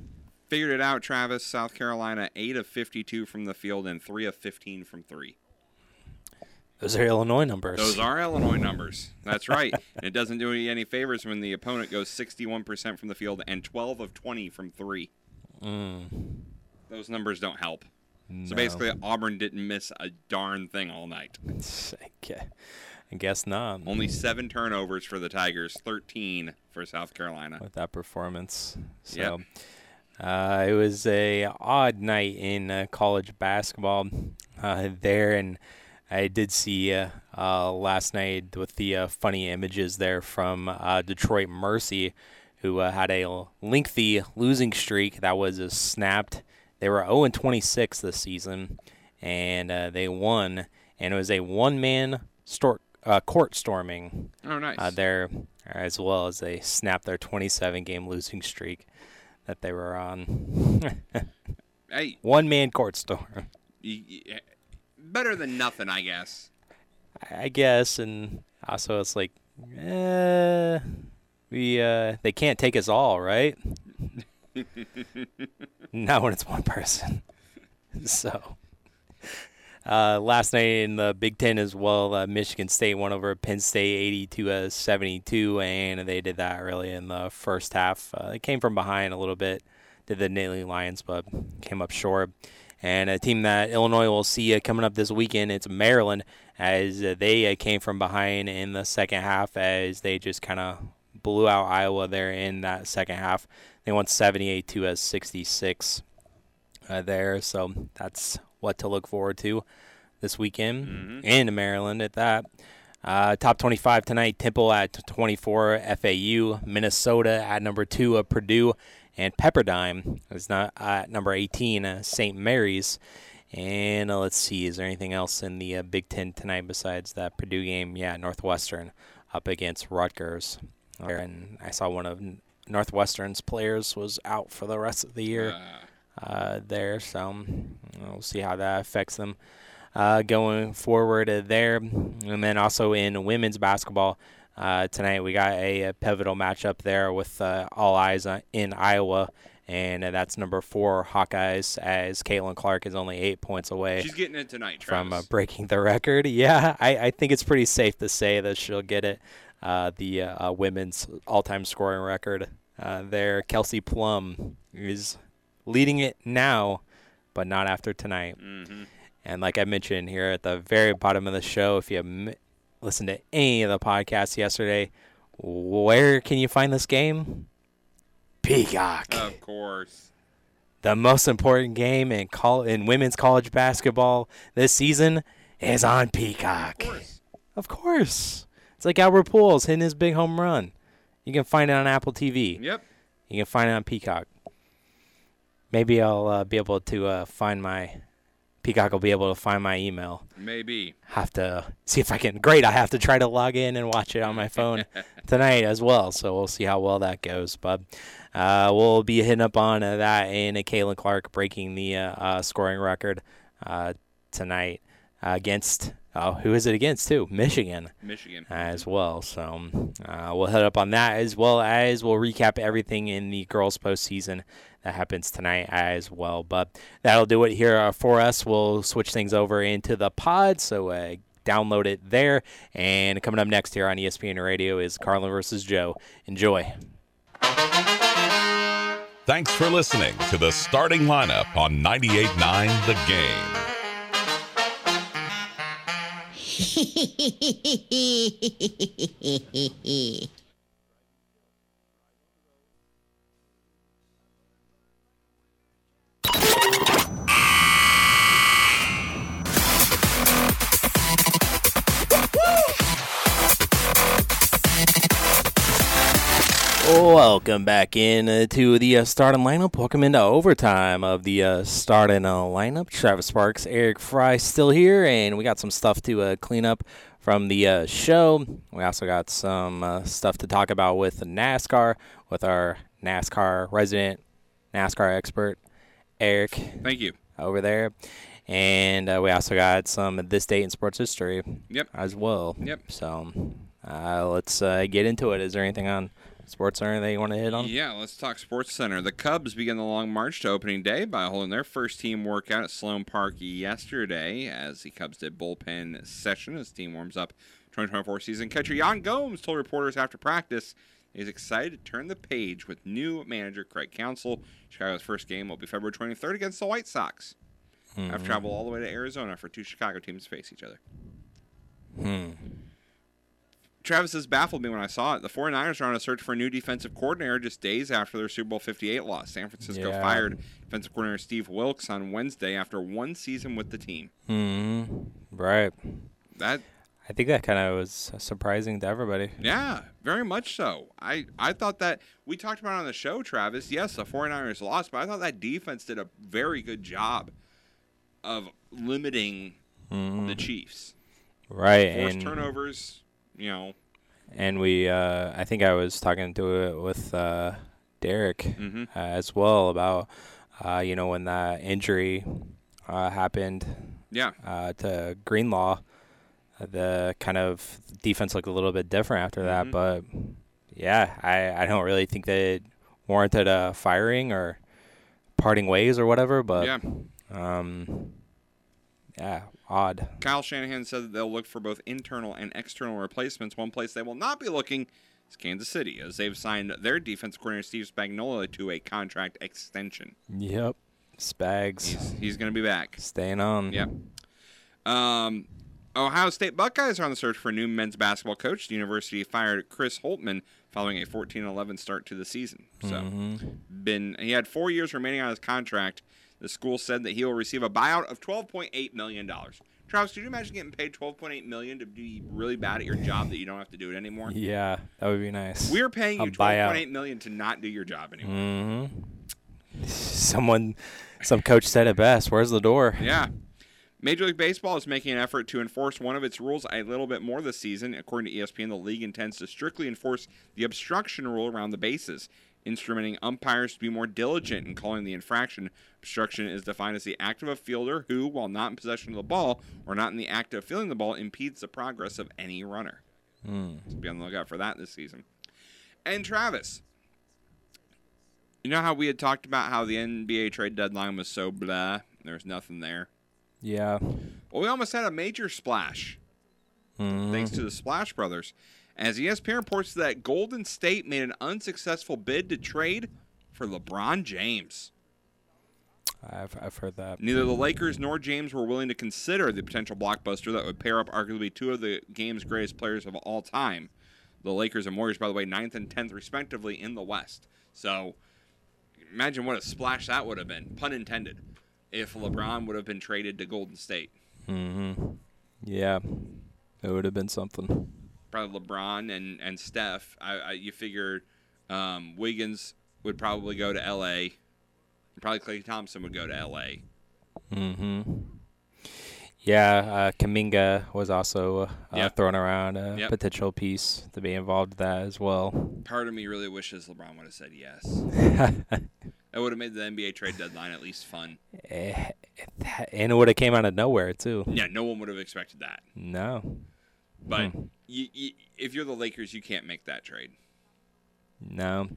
Figured it out, Travis. South Carolina 8 of 52 from the field and 3 of 15 from 3. Those are Illinois numbers. Those are Illinois numbers. That's right. and it doesn't do you any favors when the opponent goes 61% from the field and 12 of 20 from 3. Mm. Those numbers don't help. No. So basically, Auburn didn't miss a darn thing all night. Okay. I guess not. Only seven turnovers for the Tigers, 13 for South Carolina. with that performance. Yep. So uh, it was a odd night in uh, college basketball uh, there, and I did see uh, uh, last night with the uh, funny images there from uh, Detroit Mercy, who uh, had a lengthy losing streak that was uh, snapped. They were 0 26 this season, and uh, they won, and it was a one-man stor- uh, court storming. Oh, nice. Uh, there, as well as they snapped their 27-game losing streak that they were on. Hey. One-man court storm. Y- Better than nothing, I guess. I guess, and also it's like, eh, we uh, they can't take us all, right? Not when it's one person. so, uh, last night in the Big Ten as well, uh, Michigan State won over Penn State 82 uh, 72, and they did that really in the first half. Uh, they came from behind a little bit, did the Nittany Lions, but came up short. And a team that Illinois will see uh, coming up this weekend, it's Maryland, as uh, they uh, came from behind in the second half, as they just kind of blew out Iowa there in that second half. They won 78 to uh, 66 uh, there, so that's what to look forward to this weekend in Maryland at that. Uh, top 25 tonight, Temple at 24, FAU, Minnesota at number two, uh, Purdue, and Pepperdine is not at number 18, uh, St. Mary's. And uh, let's see, is there anything else in the uh, Big Ten tonight besides that Purdue game? Yeah, Northwestern up against Rutgers. And I saw one of Northwestern's players was out for the rest of the year uh, there, so um, we'll see how that affects them uh, going forward uh, there. And then also in women's basketball uh, tonight, we got a, a pivotal matchup there with uh, all eyes on, in Iowa. And uh, that's number four Hawkeyes, as Caitlin Clark is only eight points away She's getting it tonight, from uh, breaking the record. Yeah, I, I think it's pretty safe to say that she'll get it. Uh, the uh, women's all-time scoring record uh, there. Kelsey Plum is leading it now, but not after tonight. Mhm. And like I mentioned here at the very bottom of the show, if you m- listened to any of the podcasts yesterday, where can you find this game? Peacock Of course. the most important game in col- in women's college basketball this season is on Peacock. Of course. Of course. It's like Albert Pujols hitting his big home run. You can find it on Apple TV. Yep. You can find it on Peacock. Maybe I'll uh, be able to uh, find my Peacock will be able to find my email. Maybe. Have to see if I can. Great, I have to try to log in and watch it on my phone tonight as well. So we'll see how well that goes. But uh, we'll be hitting up on uh, that and Caitlin Clark breaking the uh, uh, scoring record uh, tonight against. Oh, who is it against too? Michigan. Michigan. As well. So uh, we'll head up on that as well as we'll recap everything in the girls' postseason that happens tonight as well. But that'll do it here uh, for us. We'll switch things over into the pod. So uh, download it there. And coming up next here on ESPN Radio is Carlin versus Joe. Enjoy. Thanks for listening to the starting lineup on 98.9 The Game hee hee hee hee hee hee hee hee hee hee hee Welcome back in uh, to the uh, starting lineup. Welcome into overtime of the uh, starting uh, lineup. Travis Sparks, Eric Fry still here, and we got some stuff to uh, clean up from the uh, show. We also got some uh, stuff to talk about with NASCAR with our NASCAR resident, NASCAR expert, Eric. Thank you. Over there. And uh, we also got some this date in sports history Yep. as well. Yep. So uh, let's uh, get into it. Is there anything on sports or anything you want to hit on? Yeah, let's talk Sports Center. The Cubs begin the long march to opening day by holding their first team workout at Sloan Park yesterday, as the Cubs did bullpen session as team warms up 2024 season. Catcher Yan Gomes told reporters after practice he's excited to turn the page with new manager Craig Counsell. Chicago's first game will be February 23rd against the White Sox. I've Mhm. traveled all the way to Arizona for two Chicago teams to face each other. Hmm. Travis has baffled me when I saw it. The 49ers are on a search for a new defensive coordinator just days after their Super Bowl 58 loss. San Francisco Yeah. fired defensive coordinator Steve Wilks on Wednesday after one season with the team. hmm Right. That I think that kind of was surprising to everybody. Yeah, very much so. I, I thought that we talked about it on the show, Travis. Yes, the 49ers lost, but I thought that defense did a very good job of limiting Mhm. the Chiefs. Right. Forced and turnovers, you know. and we uh, I think I was talking to it with uh, Derek Mhm. uh, as well about uh, you know when that injury uh, happened Yeah. uh, to Greenlaw the kind of defense looked a little bit different after that Mhm. but yeah I, I don't really think that it warranted a firing or parting ways or whatever but Yeah. um yeah odd Kyle Shanahan said that they'll look for both internal and external replacements. One place they will not be looking is Kansas City, as they've signed their defense coordinator Steve Spagnuolo to a contract extension. yep Spags He's, he's going to be back. staying on Yep. Um, Ohio State Buckeyes are on the search for a new men's basketball coach. The university fired Chris Holtmann following a 14-11 start to the season. So, Mhm. been he had four years remaining on his contract. The school said that he will receive a buyout of 12.8 million dollars. Travis, could you imagine getting paid 12.8 million to be really bad at your job that you don't have to do it anymore? Yeah, that would be nice. We're paying you buyout. 12.8 million to not do your job anymore. Mm-hmm. Someone, some coach said it best. Where's the door? Yeah. Major League Baseball is making an effort to enforce one of its rules a little bit more this season. According to ESPN, the league intends to strictly enforce the obstruction rule around the bases, instrumenting umpires to be more diligent in calling the infraction. Obstruction is defined as the act of a fielder who, while not in possession of the ball or not in the act of fielding the ball, impedes the progress of any runner. Hmm. So be on the lookout for that this season. And Travis, you know how we had talked about how the NBA trade deadline was so blah, there was nothing there. Yeah. Well, we almost had a major splash Mhm. thanks to the Splash Brothers. As ESPN reports that Golden State made an unsuccessful bid to trade for LeBron James. I've, I've heard that. Neither the Lakers nor James were willing to consider the potential blockbuster that would pair up arguably two of the game's greatest players of all time. The Lakers and Warriors, by the way, ninth and tenth respectively in the West. So imagine what a splash that would have been, pun intended, if LeBron would have been traded to Golden State. Mm-hmm. Yeah, it would have been something. Probably LeBron and and Steph. I, I you figure um, Wiggins would probably go to L.A. Probably Klay Thompson would go to L.A. Mm-hmm. Yeah, uh, Kuminga was also uh, Yep. throwing around a Yep. potential piece to be involved in that as well. Part of me really wishes LeBron would have said yes. that would have made the NBA trade deadline at least fun. Eh, and it would have came out of nowhere too. Yeah, no one would have expected that. No. But Hmm. You, you, if you're the Lakers, you can't make that trade. No.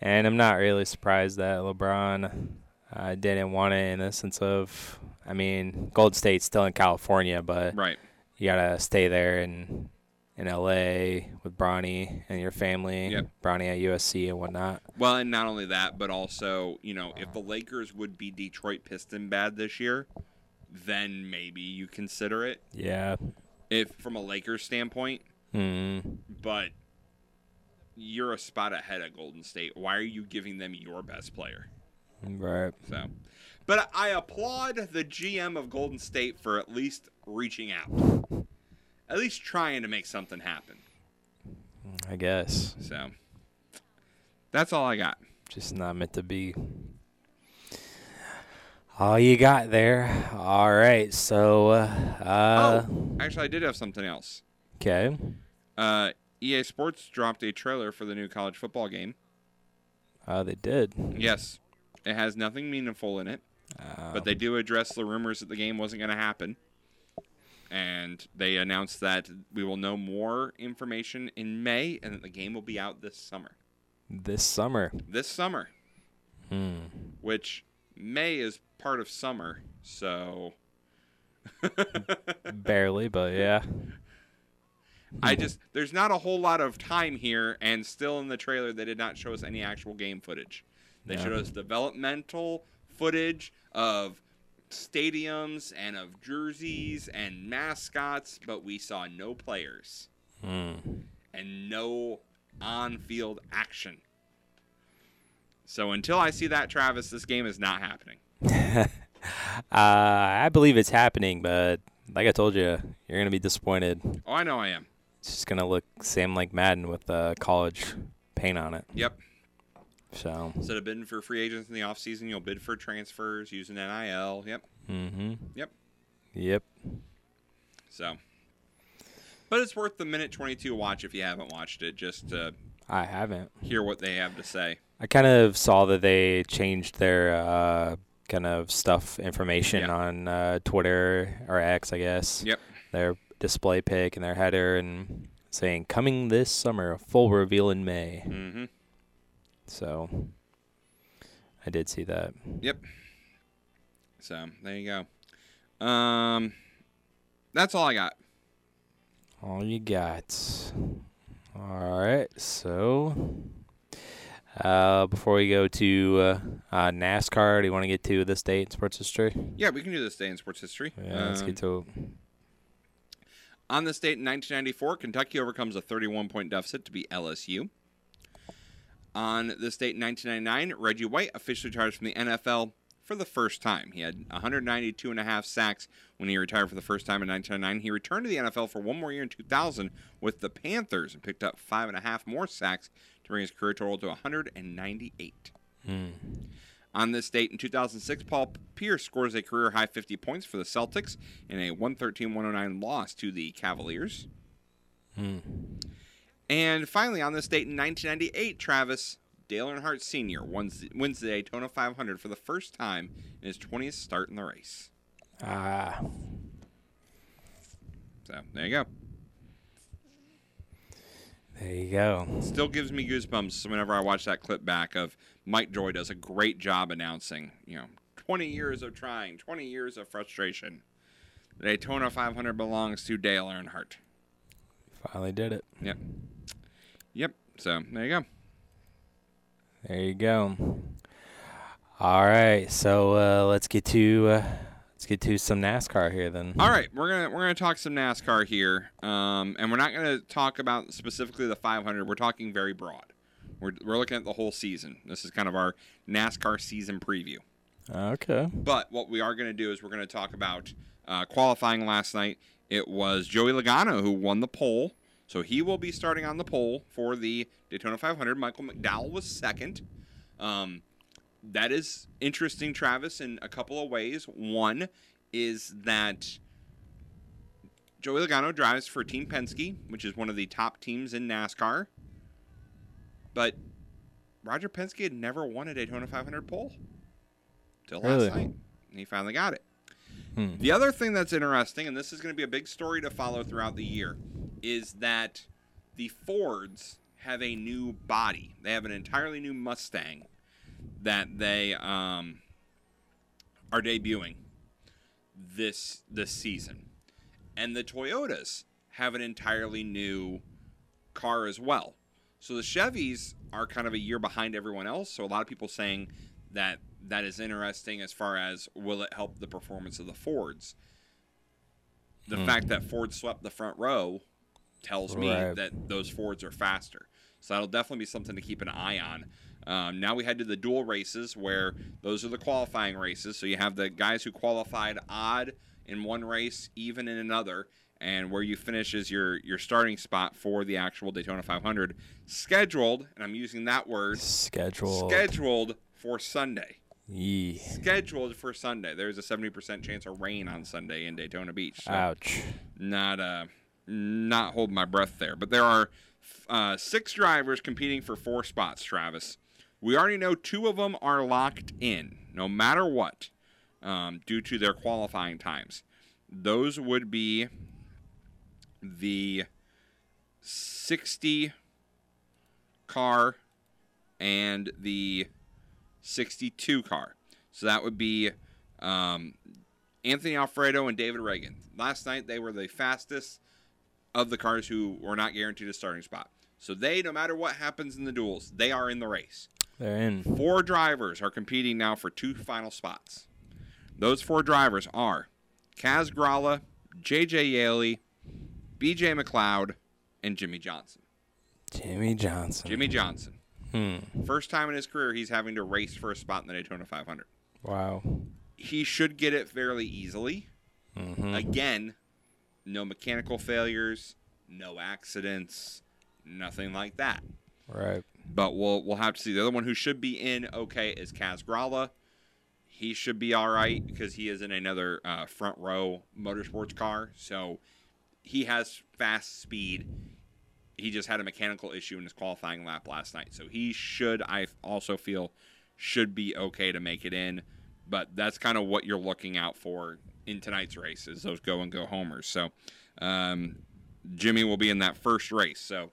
And I'm not really surprised that LeBron uh, didn't want it in the sense of, I mean, Golden State's still in California, but Right. you gotta stay there in in LA with Bronny and your family, Yep. Bronny at USC and whatnot. Well, and not only that, but also, you know, if the Lakers would be Detroit Piston bad this year, then maybe you consider it. Yeah. If from a Lakers standpoint, hmm but you're a spot ahead of Golden State. Why are you giving them your best player? Right. So, but I applaud the GM of Golden State for at least reaching out, at least trying to make something happen. I guess. So, That's all I got. Just not meant to be. All you got there. All right. So, uh, uh oh, actually, I did have something else. okay. Uh, EA Sports dropped a trailer for the new college football game. Oh, they did. Yes, it has nothing meaningful in it, but they do address the rumors that the game wasn't going to happen. And they announced that we will know more information in May and that the game will be out this summer. This summer. This summer, Hmm. which May is part of summer, so Barely, but yeah. I just there's not a whole lot of time here, and still in the trailer they did not show us any actual game footage. They showed us developmental footage of stadiums and of jerseys and mascots, but we saw no players Hmm. and no on-field action. So until I see that, Travis, this game is not happening. uh, I believe it's happening, but like I told you, you're gonna be disappointed. Oh, I know I am. It's just gonna look same like Madden with uh, college paint on it. Yep. So. Instead of bidding for free agents in the offseason, you'll bid for transfers using NIL. Yep. Mm-hmm. Yep. Yep. So, but it's worth the minute 22 watch if you haven't watched it, just to I haven't. hear what they have to say. I kind of saw that they changed their uh, kind of stuff information on uh, Twitter or X, I guess. Yep. Their display pic and their header and saying coming this summer, a full reveal in May. Mm-hmm. So I did see that. Yep. So there you go. Um, that's all I got. All you got. All right. So uh, before we go to uh, uh, NASCAR, do you want to get to this date in sports history? Yeah, we can do this day in sports history. Yeah, let's Um, get to it. On this date in 1994, Kentucky overcomes a 31 point deficit to beat LSU. On this date in 1999, Reggie White officially retires from the NFL for the first time. He had 192 and a half sacks when he retired for the first time in 1999. He returned to the NFL for one more year in 2000 with the Panthers and picked up five and a half more sacks to bring his career total to 198. Hmm. On this date in 2006, Paul Pierce scores a career high 50 points for the Celtics in a 113 109 loss to the Cavaliers. Hmm. And finally, on this date in 1998, Travis Dale Earnhardt Sr. wins, wins the Daytona 500 for the first time in his 20th start in the race. Ah. So there you go. There you go. Still gives me goosebumps whenever I watch that clip back of Mike Joy does a great job announcing, you know, 20 years of trying, 20 years of frustration. The Daytona 500 belongs to Dale Earnhardt. Finally did it. Yep. Yep. So there you go. There you go. All right, so uh, let's get to uh, let's get to some NASCAR here then. All right, we're gonna we're gonna talk some NASCAR here, um, and we're not gonna talk about specifically the 500. We're talking very broad. We're we're looking at the whole season. This is kind of our NASCAR season preview. Okay. But what we are to do is we're to talk about uh, qualifying last night. It was Joey Logano who won the pole, so he will be starting on the pole for the Daytona 500. Michael McDowell was second. Um, that is interesting, Travis, in a couple of ways. One is that Joey Logano drives for Team Penske, which is one of the top teams in NASCAR. But Roger Penske had never won a Daytona 500 pole till Really? last night. And he finally got it. Hmm. The other thing that's interesting, and this is going to be a big story to follow throughout the year, is that the Fords have a new body. They have an entirely new Mustang that they um, are debuting this this season, and the Toyotas have an entirely new car as well. So the Chevys are kind of a year behind everyone else. So a lot of people saying that that is interesting as far as will it help the performance of the Fords. The Hmm. fact that Ford swept the front row tells me that those Fords are faster. So that'll definitely be something to keep an eye on. Um, now we head to the dual races where those are the qualifying races. So you have the guys who qualified odd in one race, even in another, and where you finish is your your starting spot for the actual Daytona 500, scheduled, and I'm using that word, Scheduled. scheduled for Sunday. Yee. Scheduled for Sunday. There's a 70% chance of rain on Sunday in Daytona Beach. so Ouch. Not uh, not holding my breath there. But there are uh, six drivers competing for four spots. Travis, we already know two of them are locked in, no matter what, um, due to their qualifying times. Those would be the 60 car and the 62 car. So that would be um, Anthony Alfredo and David Ragan. Last night they were the fastest of the cars who were not guaranteed a starting spot. So they, no matter what happens in the duels, they are in the race. They're in. Four drivers are competing now for two final spots. Those four drivers are Kaz Grala, JJ Yeley, BJ McLeod, and Jimmie Johnson. Jimmie Johnson. Jimmie Johnson. Hmm. First time in his career he's having to race for a spot in the Daytona 500. Wow. He should get it fairly easily. Mhm. Again, no mechanical failures, no accidents, nothing like that. Right. But we'll we'll have to see. The other one who should be in okay is Kaz Grala. He should be all right because he is in another uh, front row motorsports car, so he has fast speed. He just had a mechanical issue in his qualifying lap last night, so he should. I also feel should be okay to make it in. But that's kind of what you're looking out for in tonight's race is those go and go homers. So um, Jimmie will be in that first race. So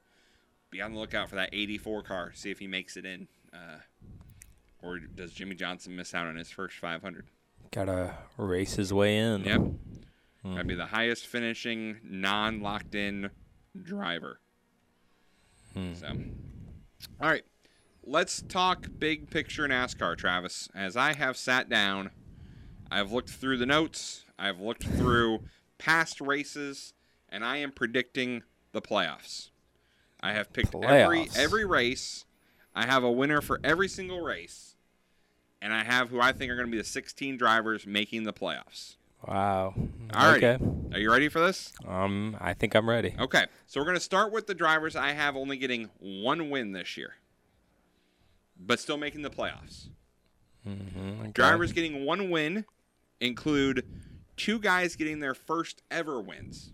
be on the lookout for that 84 car. See if he makes it in. Uh, or does Jimmie Johnson miss out on his first 500? Gotta race his way in. Yep. That'd be the highest finishing non locked in driver. Hmm. So, all right. Let's talk big picture NASCAR, Travis. As I have sat down, I've looked through the notes, I've looked through past races, and I am predicting the playoffs. I have picked every every race. I have a winner for every single race, and I have who I think are going to be the 16 drivers making the playoffs. Wow. All right. Okay. Are you ready for this? Um, I think I'm ready. Okay. So we're going to start with the drivers I have only getting one win this year, but still making the playoffs. Mm-hmm. Okay. Drivers getting one win include two guys getting their first ever wins.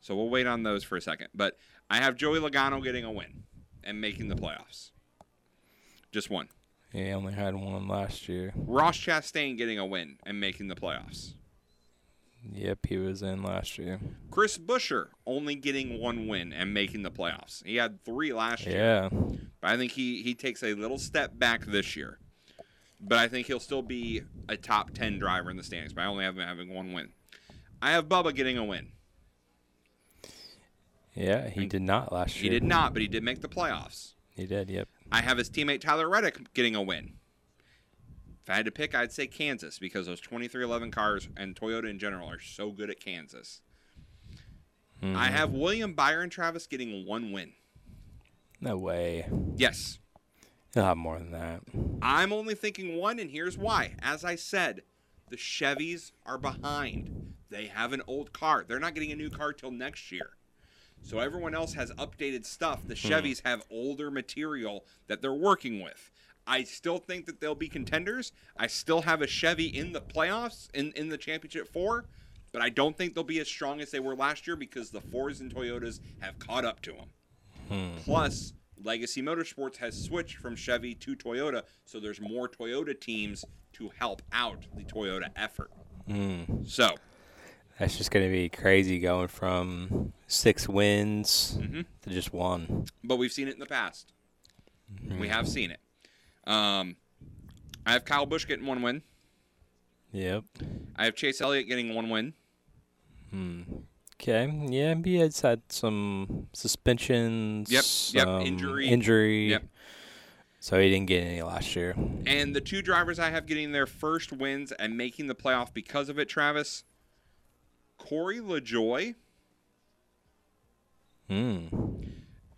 So we'll wait on those for a second. But I have Joey Logano getting a win and making the playoffs. Just one. He only had one last year. Ross Chastain getting a win and making the playoffs. Yep, he was in last year. Chris Buescher only getting one win and making the playoffs. He had three last year. Yeah. But I think he, he takes a little step back this year. But I think he'll still be a top 10 driver in the standings. But I only have him having one win. I have Bubba getting a win. Yeah, he did not last year. He did not, but he did make the playoffs. He did, yep. I have his teammate Tyler Reddick getting a win. If I had to pick, I'd say Kansas because those 2311 cars and Toyota in general are so good at Kansas. Mm-hmm. I have William Byron Travis getting one win. No way. Yes. He'll have more than that. I'm only thinking one, and here's why. As I said, the Chevys are behind. They have an old car. They're not getting a new car till next year. So everyone else has updated stuff. The Hmm. Chevys have older material that they're working with. I still think that they'll be contenders. I still have a Chevy in the playoffs in, in the championship four, but I don't think they'll be as strong as they were last year because the Fords and Toyotas have caught up to them. Hmm. Plus, Legacy Motorsports has switched from Chevy to Toyota, so there's more Toyota teams to help out the Toyota effort. Hmm. So, That's just going to be crazy going from six wins Mhm. to just one. but we've seen it in the past. Hmm. We have seen it. Um, I have Kyle Busch getting one win. Yep. I have Chase Elliott getting one win. Hmm. Okay. Yeah, he has had some suspensions. Yep, yep, some injury. Injury. Yep. So he didn't get any last year. And the two drivers I have getting their first wins and making the playoff because of it, Travis, Corey LaJoie. Hmm.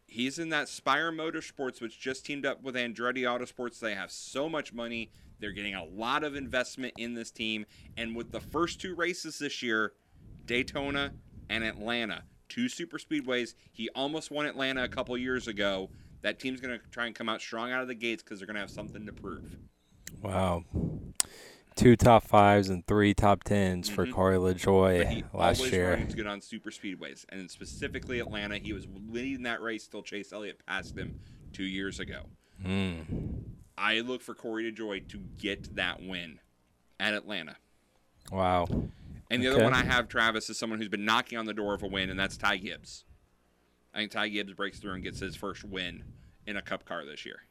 He's in that Spire Motorsports, which just teamed up with Andretti Autosports. They have so much money. They're getting a lot of investment in this team. And with the first two races this year, Daytona and Atlanta. Two super speedways. He almost won Atlanta a couple years ago. That team's going to try and come out strong out of the gates because they're going to have something to prove. Wow. Two top fives and three top 10s for Mhm. Corey LaJoie last always year. runs good on super speedways, and specifically Atlanta. He was leading that race till Chase Elliott passed him two years ago. Mm. I look for Corey LaJoie to get that win at Atlanta. Wow. And the other one I have, Travis, is someone who's been knocking on the door of a win, and that's Ty Gibbs. I think Ty Gibbs breaks through and gets his first win in a Cup car this year.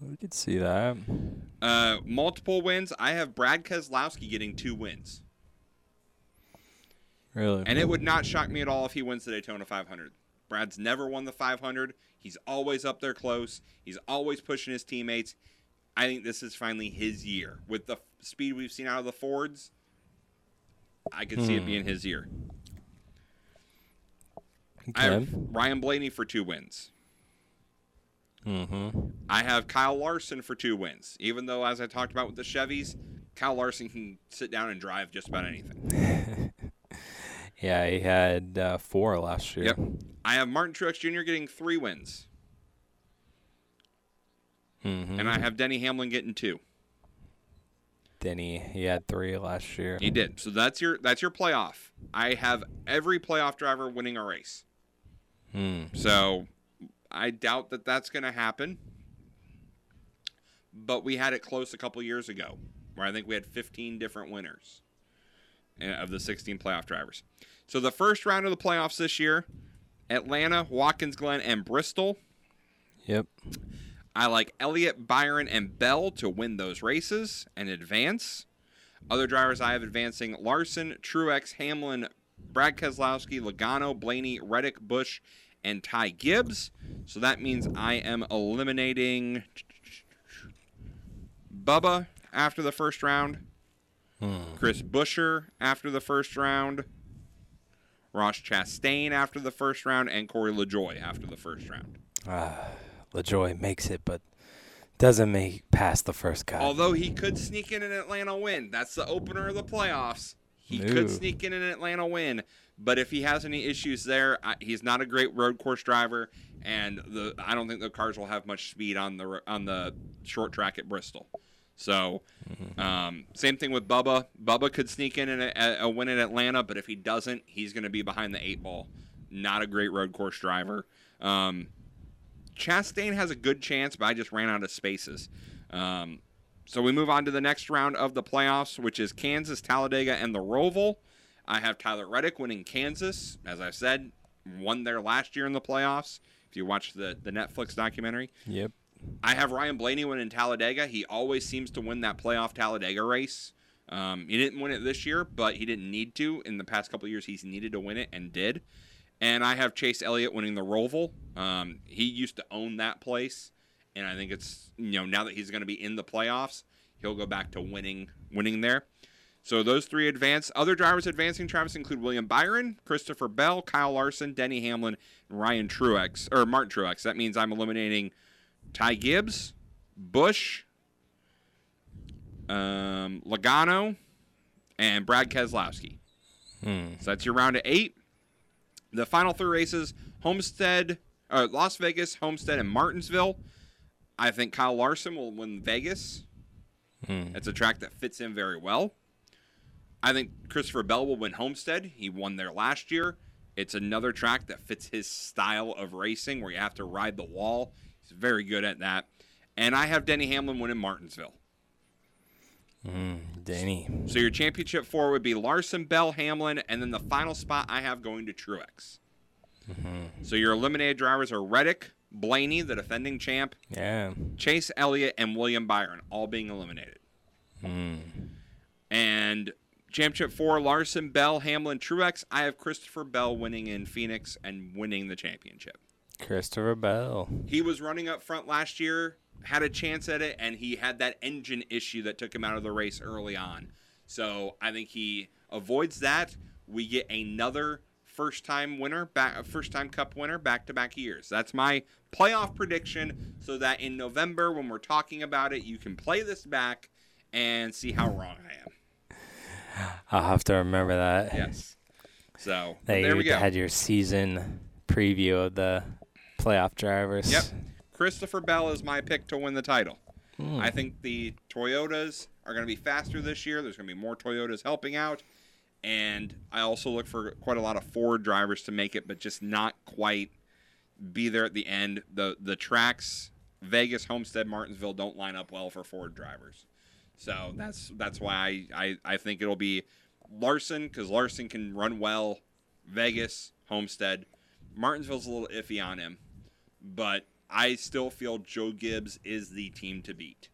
We could see that. Uh, multiple wins. I have Brad Keselowski getting two wins, Really. and it would not shock me at all if he wins the Daytona 500. Brad's never won the 500. He's always up there close. He's always pushing his teammates. I think this is finally his year with the speed we've seen out of the Fords. I could see it Hmm. being his year. I have Ryan Blaney for two wins. Mm-hmm. I have Kyle Larson for two wins. Even though, as I talked about with the Chevys, Kyle Larson can sit down and drive just about anything. Yeah, he had uh, four last year. Yep. I have Martin Truex Jr. getting three wins, Mm-hmm. and I have Denny Hamlin getting two. Denny, he had three last year. He did. So that's your that's your playoff. I have every playoff driver winning a race. Hmm. So I doubt that that's going to happen. But we had it close a couple years ago, where I think we had 15 different winners uh, of the 16 playoff drivers. So the first round of the playoffs this year, Atlanta, Watkins Glen, and Bristol. Yep. I like Elliott, Byron, and Bell to win those races and advance. Other drivers I have advancing Larson, Truex, Hamlin, Brad Keselowski, Logano, Blaney, Reddick, Busch, and Ty Gibbs. So that means I am eliminating Bubba after the first round, Chris Buescher after the first round, Ross Chastain after the first round, and Corey LaJoie after the first round. Ah, LaJoy makes it, but doesn't make past the first cut. Although he could sneak in an Atlanta win. That's the opener of the playoffs. He No. could sneak in an Atlanta win, but if he has any issues there, I, he's not a great road course driver, and the I don't think the cars will have much speed on the on the short track at Bristol. So, um, same thing with Bubba. Bubba could sneak in a, a, a win in Atlanta, but if he doesn't, he's going to be behind the eight ball. Not a great road course driver. Um, Chastain has a good chance, but I just ran out of spaces. Um, so we move on to the next round of the playoffs, which is Kansas, Talladega, and the Roval. I have Tyler Reddick winning Kansas. As I said, won there last year in the playoffs. If you watch the, the Netflix documentary, Yep. I have Ryan Blaney winning Talladega. He always seems to win that playoff Talladega race. Um, he didn't win it this year, but he didn't need to. In the past couple of years, he's needed to win it and did. And I have Chase Elliott winning the Roval. Um, he used to own that place, and I think it's you know now that he's going to be in the playoffs, he'll go back to winning winning there. So those three advance. Other drivers advancing, Travis, include William Byron, Christopher Bell, Kyle Larson, Denny Hamlin, and Ryan Truex or Martin Truex. That means I'm eliminating Ty Gibbs, Busch, um, Logano, and Brad Keselowski. Hmm. So that's your round of eight. The final three races: Homestead, uh, Las Vegas, Homestead, and Martinsville. I think Kyle Larson will win Vegas. Hmm. It's a track that fits in very well. I think Christopher Bell will win Homestead. He won there last year. It's another track that fits his style of racing where you have to ride the wall. He's very good at that. And I have Denny Hamlin winning Martinsville. Mm, Denny. So your championship four would be Larson, Bell, Hamlin, and then the final spot I have going to Truex. Mm-hmm. So your eliminated drivers are Reddick, Blaney, the defending champ, Yeah. Chase Elliott, and William Byron, all being eliminated. Mm. And championship four, Larson, Bell, Hamlin, Truex. I have Christopher Bell winning in Phoenix and winning the championship. Christopher Bell. He was running up front last year, had a chance at it, and he had that engine issue that took him out of the race early on. So I think he avoids that. We get another first time winner, back uh, first time cup winner back to back years. That's my playoff prediction so that in November when we're talking about it, you can play this back and see how wrong I am. I'll have to remember that. Yes. So They there we go. had your season preview of the playoff drivers. Yep. Christopher Bell is my pick to win the title. Hmm. I think the Toyotas are going to be faster this year. There's going to be more Toyotas helping out. And I also look for quite a lot of Ford drivers to make it, but just not quite be there at the end. The the tracks, Vegas, Homestead, Martinsville don't line up well for Ford drivers. So that's that's why I, I, I think it'll be Larson because Larson can run well. Vegas, Homestead, Martinsville's a little iffy on him, but I still feel Joe Gibbs is the team to beat,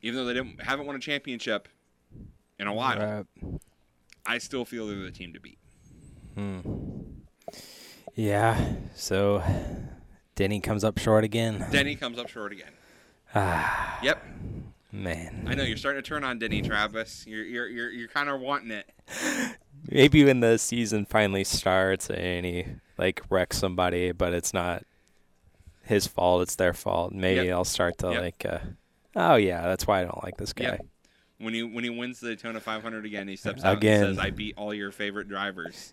even though they didn't haven't won a championship in a while. I still feel they're the team to beat. Hmm. Yeah. So Denny comes up short again. Denny comes up short again. Ah, Yep, man. I know you're starting to turn on Denny Travis. You're you're you're, you're kind of wanting it. Maybe when the season finally starts and he like wrecks somebody, but it's not his fault, it's their fault. Maybe Yep. I'll start to Yep. like uh, oh yeah, that's why I don't like this guy. Yep. When he when he wins the Daytona 500 again, he steps out Again. and says, "I beat all your favorite drivers."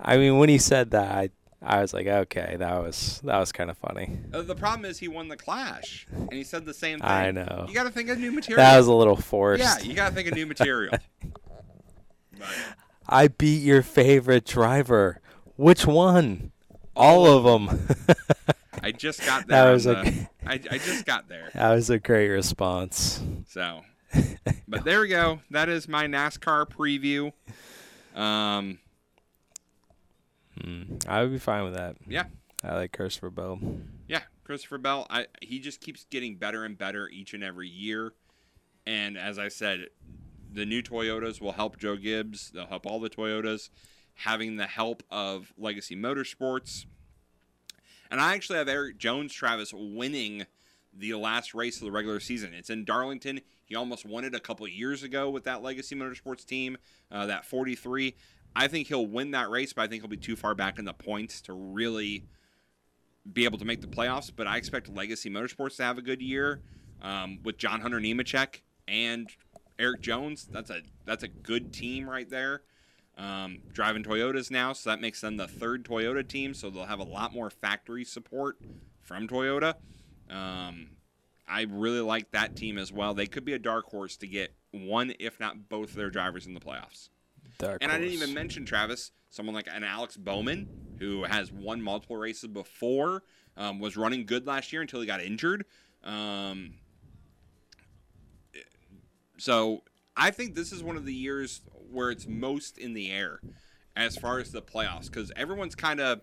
I mean, when he said that, I, I was like, okay, that was that was kind of funny. Uh, the problem is he won the Clash, and he said the same thing. I know. You got to think of new material. That was a little forced. Yeah, you got to think of new material. I beat your favorite driver. Which one? All of them. I just got there. That there. was on the- g- I, I just got there. that was a great response. So, but there we go. That is my NASCAR preview. Um, Hmm, I would be fine with that. Yeah. I like Christopher Bell. yeah, Christopher Bell. I he just keeps getting better and better each and every year. And as I said, the new Toyotas will help Joe Gibbs. They'll help all the Toyotas. Having the help of Legacy Motorsports. And I actually have Erik Jones Travis winning the last race of the regular season. It's in Darlington. He almost won it a couple of years ago with that Legacy Motorsports team, uh, that 43. I think he'll win that race, but I think he'll be too far back in the points to really be able to make the playoffs. But I expect Legacy Motorsports to have a good year um, with John Hunter Nemechek and Erik Jones. That's a that's a good team right there. Um, driving Toyotas now, so that makes them the third Toyota team. So they'll have a lot more factory support from Toyota. Um, I really like that team as well. They could be a dark horse to get one, if not both, of their drivers in the playoffs. Dark and I didn't even mention Travis, someone like an Alex Bowman who has won multiple races before, um, was running good last year until he got injured. Um, so I think this is one of the years where it's most in the air as far as the playoffs because everyone's kind of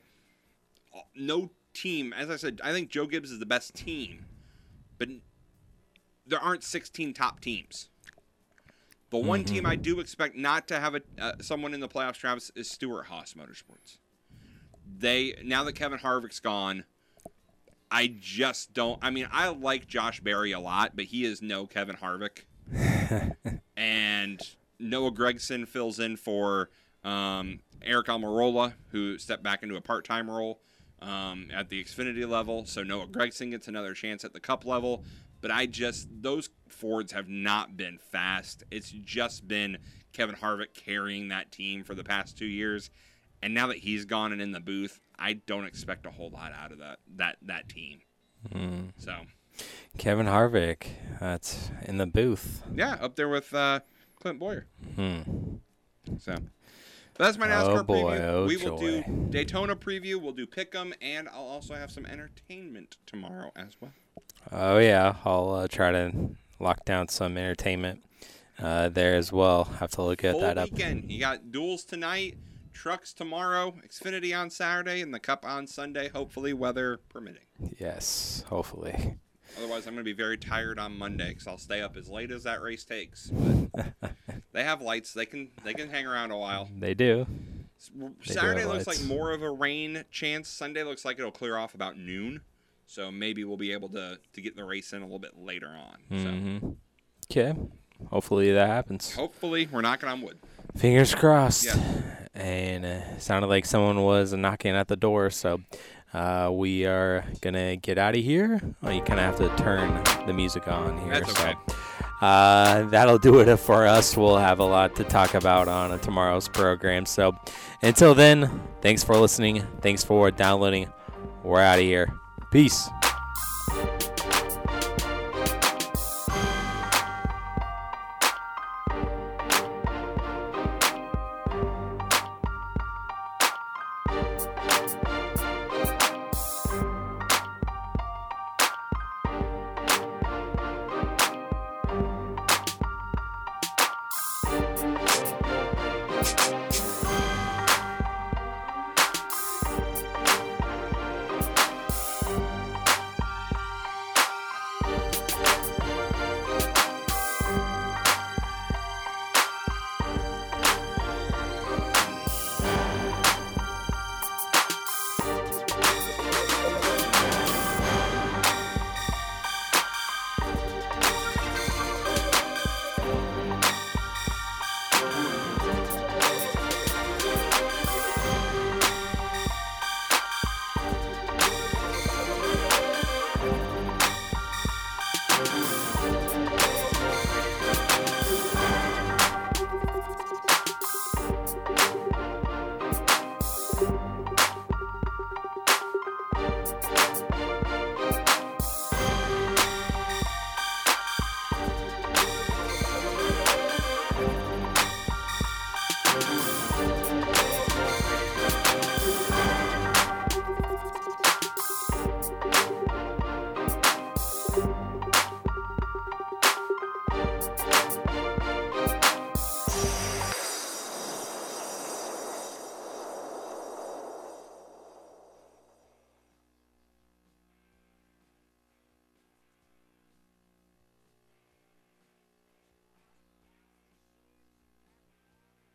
no team. As I said, I think Joe Gibbs is the best team, but there aren't 16 top teams. The one team I do expect not to have a uh, someone in the playoffs, Travis, is Stewart-Haas Motorsports. They now that Kevin Harvick's gone, I just don't. I mean, I like Josh Berry a lot, but he is no Kevin Harvick. and Noah Gragson fills in for um, Aric Almirola, who stepped back into a part-time role um, at the Xfinity level. So Noah Gragson gets another chance at the Cup level. But I just those Fords have not been fast. It's just been Kevin Harvick carrying that team for the past two years. And now that he's gone and in the booth, I don't expect a whole lot out of that that that team. Hmm. So Kevin Harvick, that's in the booth. yeah, up there with uh, Clint Bowyer. Hmm. So that's my NASCAR Oh, boy, preview. oh, we will joy. do Daytona preview. We'll do Pick'em, and I'll also have some entertainment tomorrow as well. Oh yeah, I'll uh, try to lock down some entertainment uh, there as well. Have to look at Full that up. weekend. You got duels tonight, trucks tomorrow, Xfinity on Saturday, and the Cup on Sunday. Hopefully, weather permitting. Yes, hopefully. Otherwise, I'm going to be very tired on Monday because I'll stay up as late as that race takes. But they have lights; they can they can hang around a while. They do. They do Saturday looks lights. like more of a rain chance. Sunday looks like it'll clear off about noon. So maybe we'll be able to, to get the race in a little bit later on. hmm Okay. Hopefully that happens. Hopefully we're knocking on wood. Fingers crossed. Yeah. And uh, sounded like someone was knocking at the door, so uh, we are gonna get out of here. Well, you kind of have to turn the music on here. That's so. Uh, that'll do it for us. We'll have a lot to talk about on tomorrow's program. So until then, thanks for listening. Thanks for downloading. We're out of here. Peace.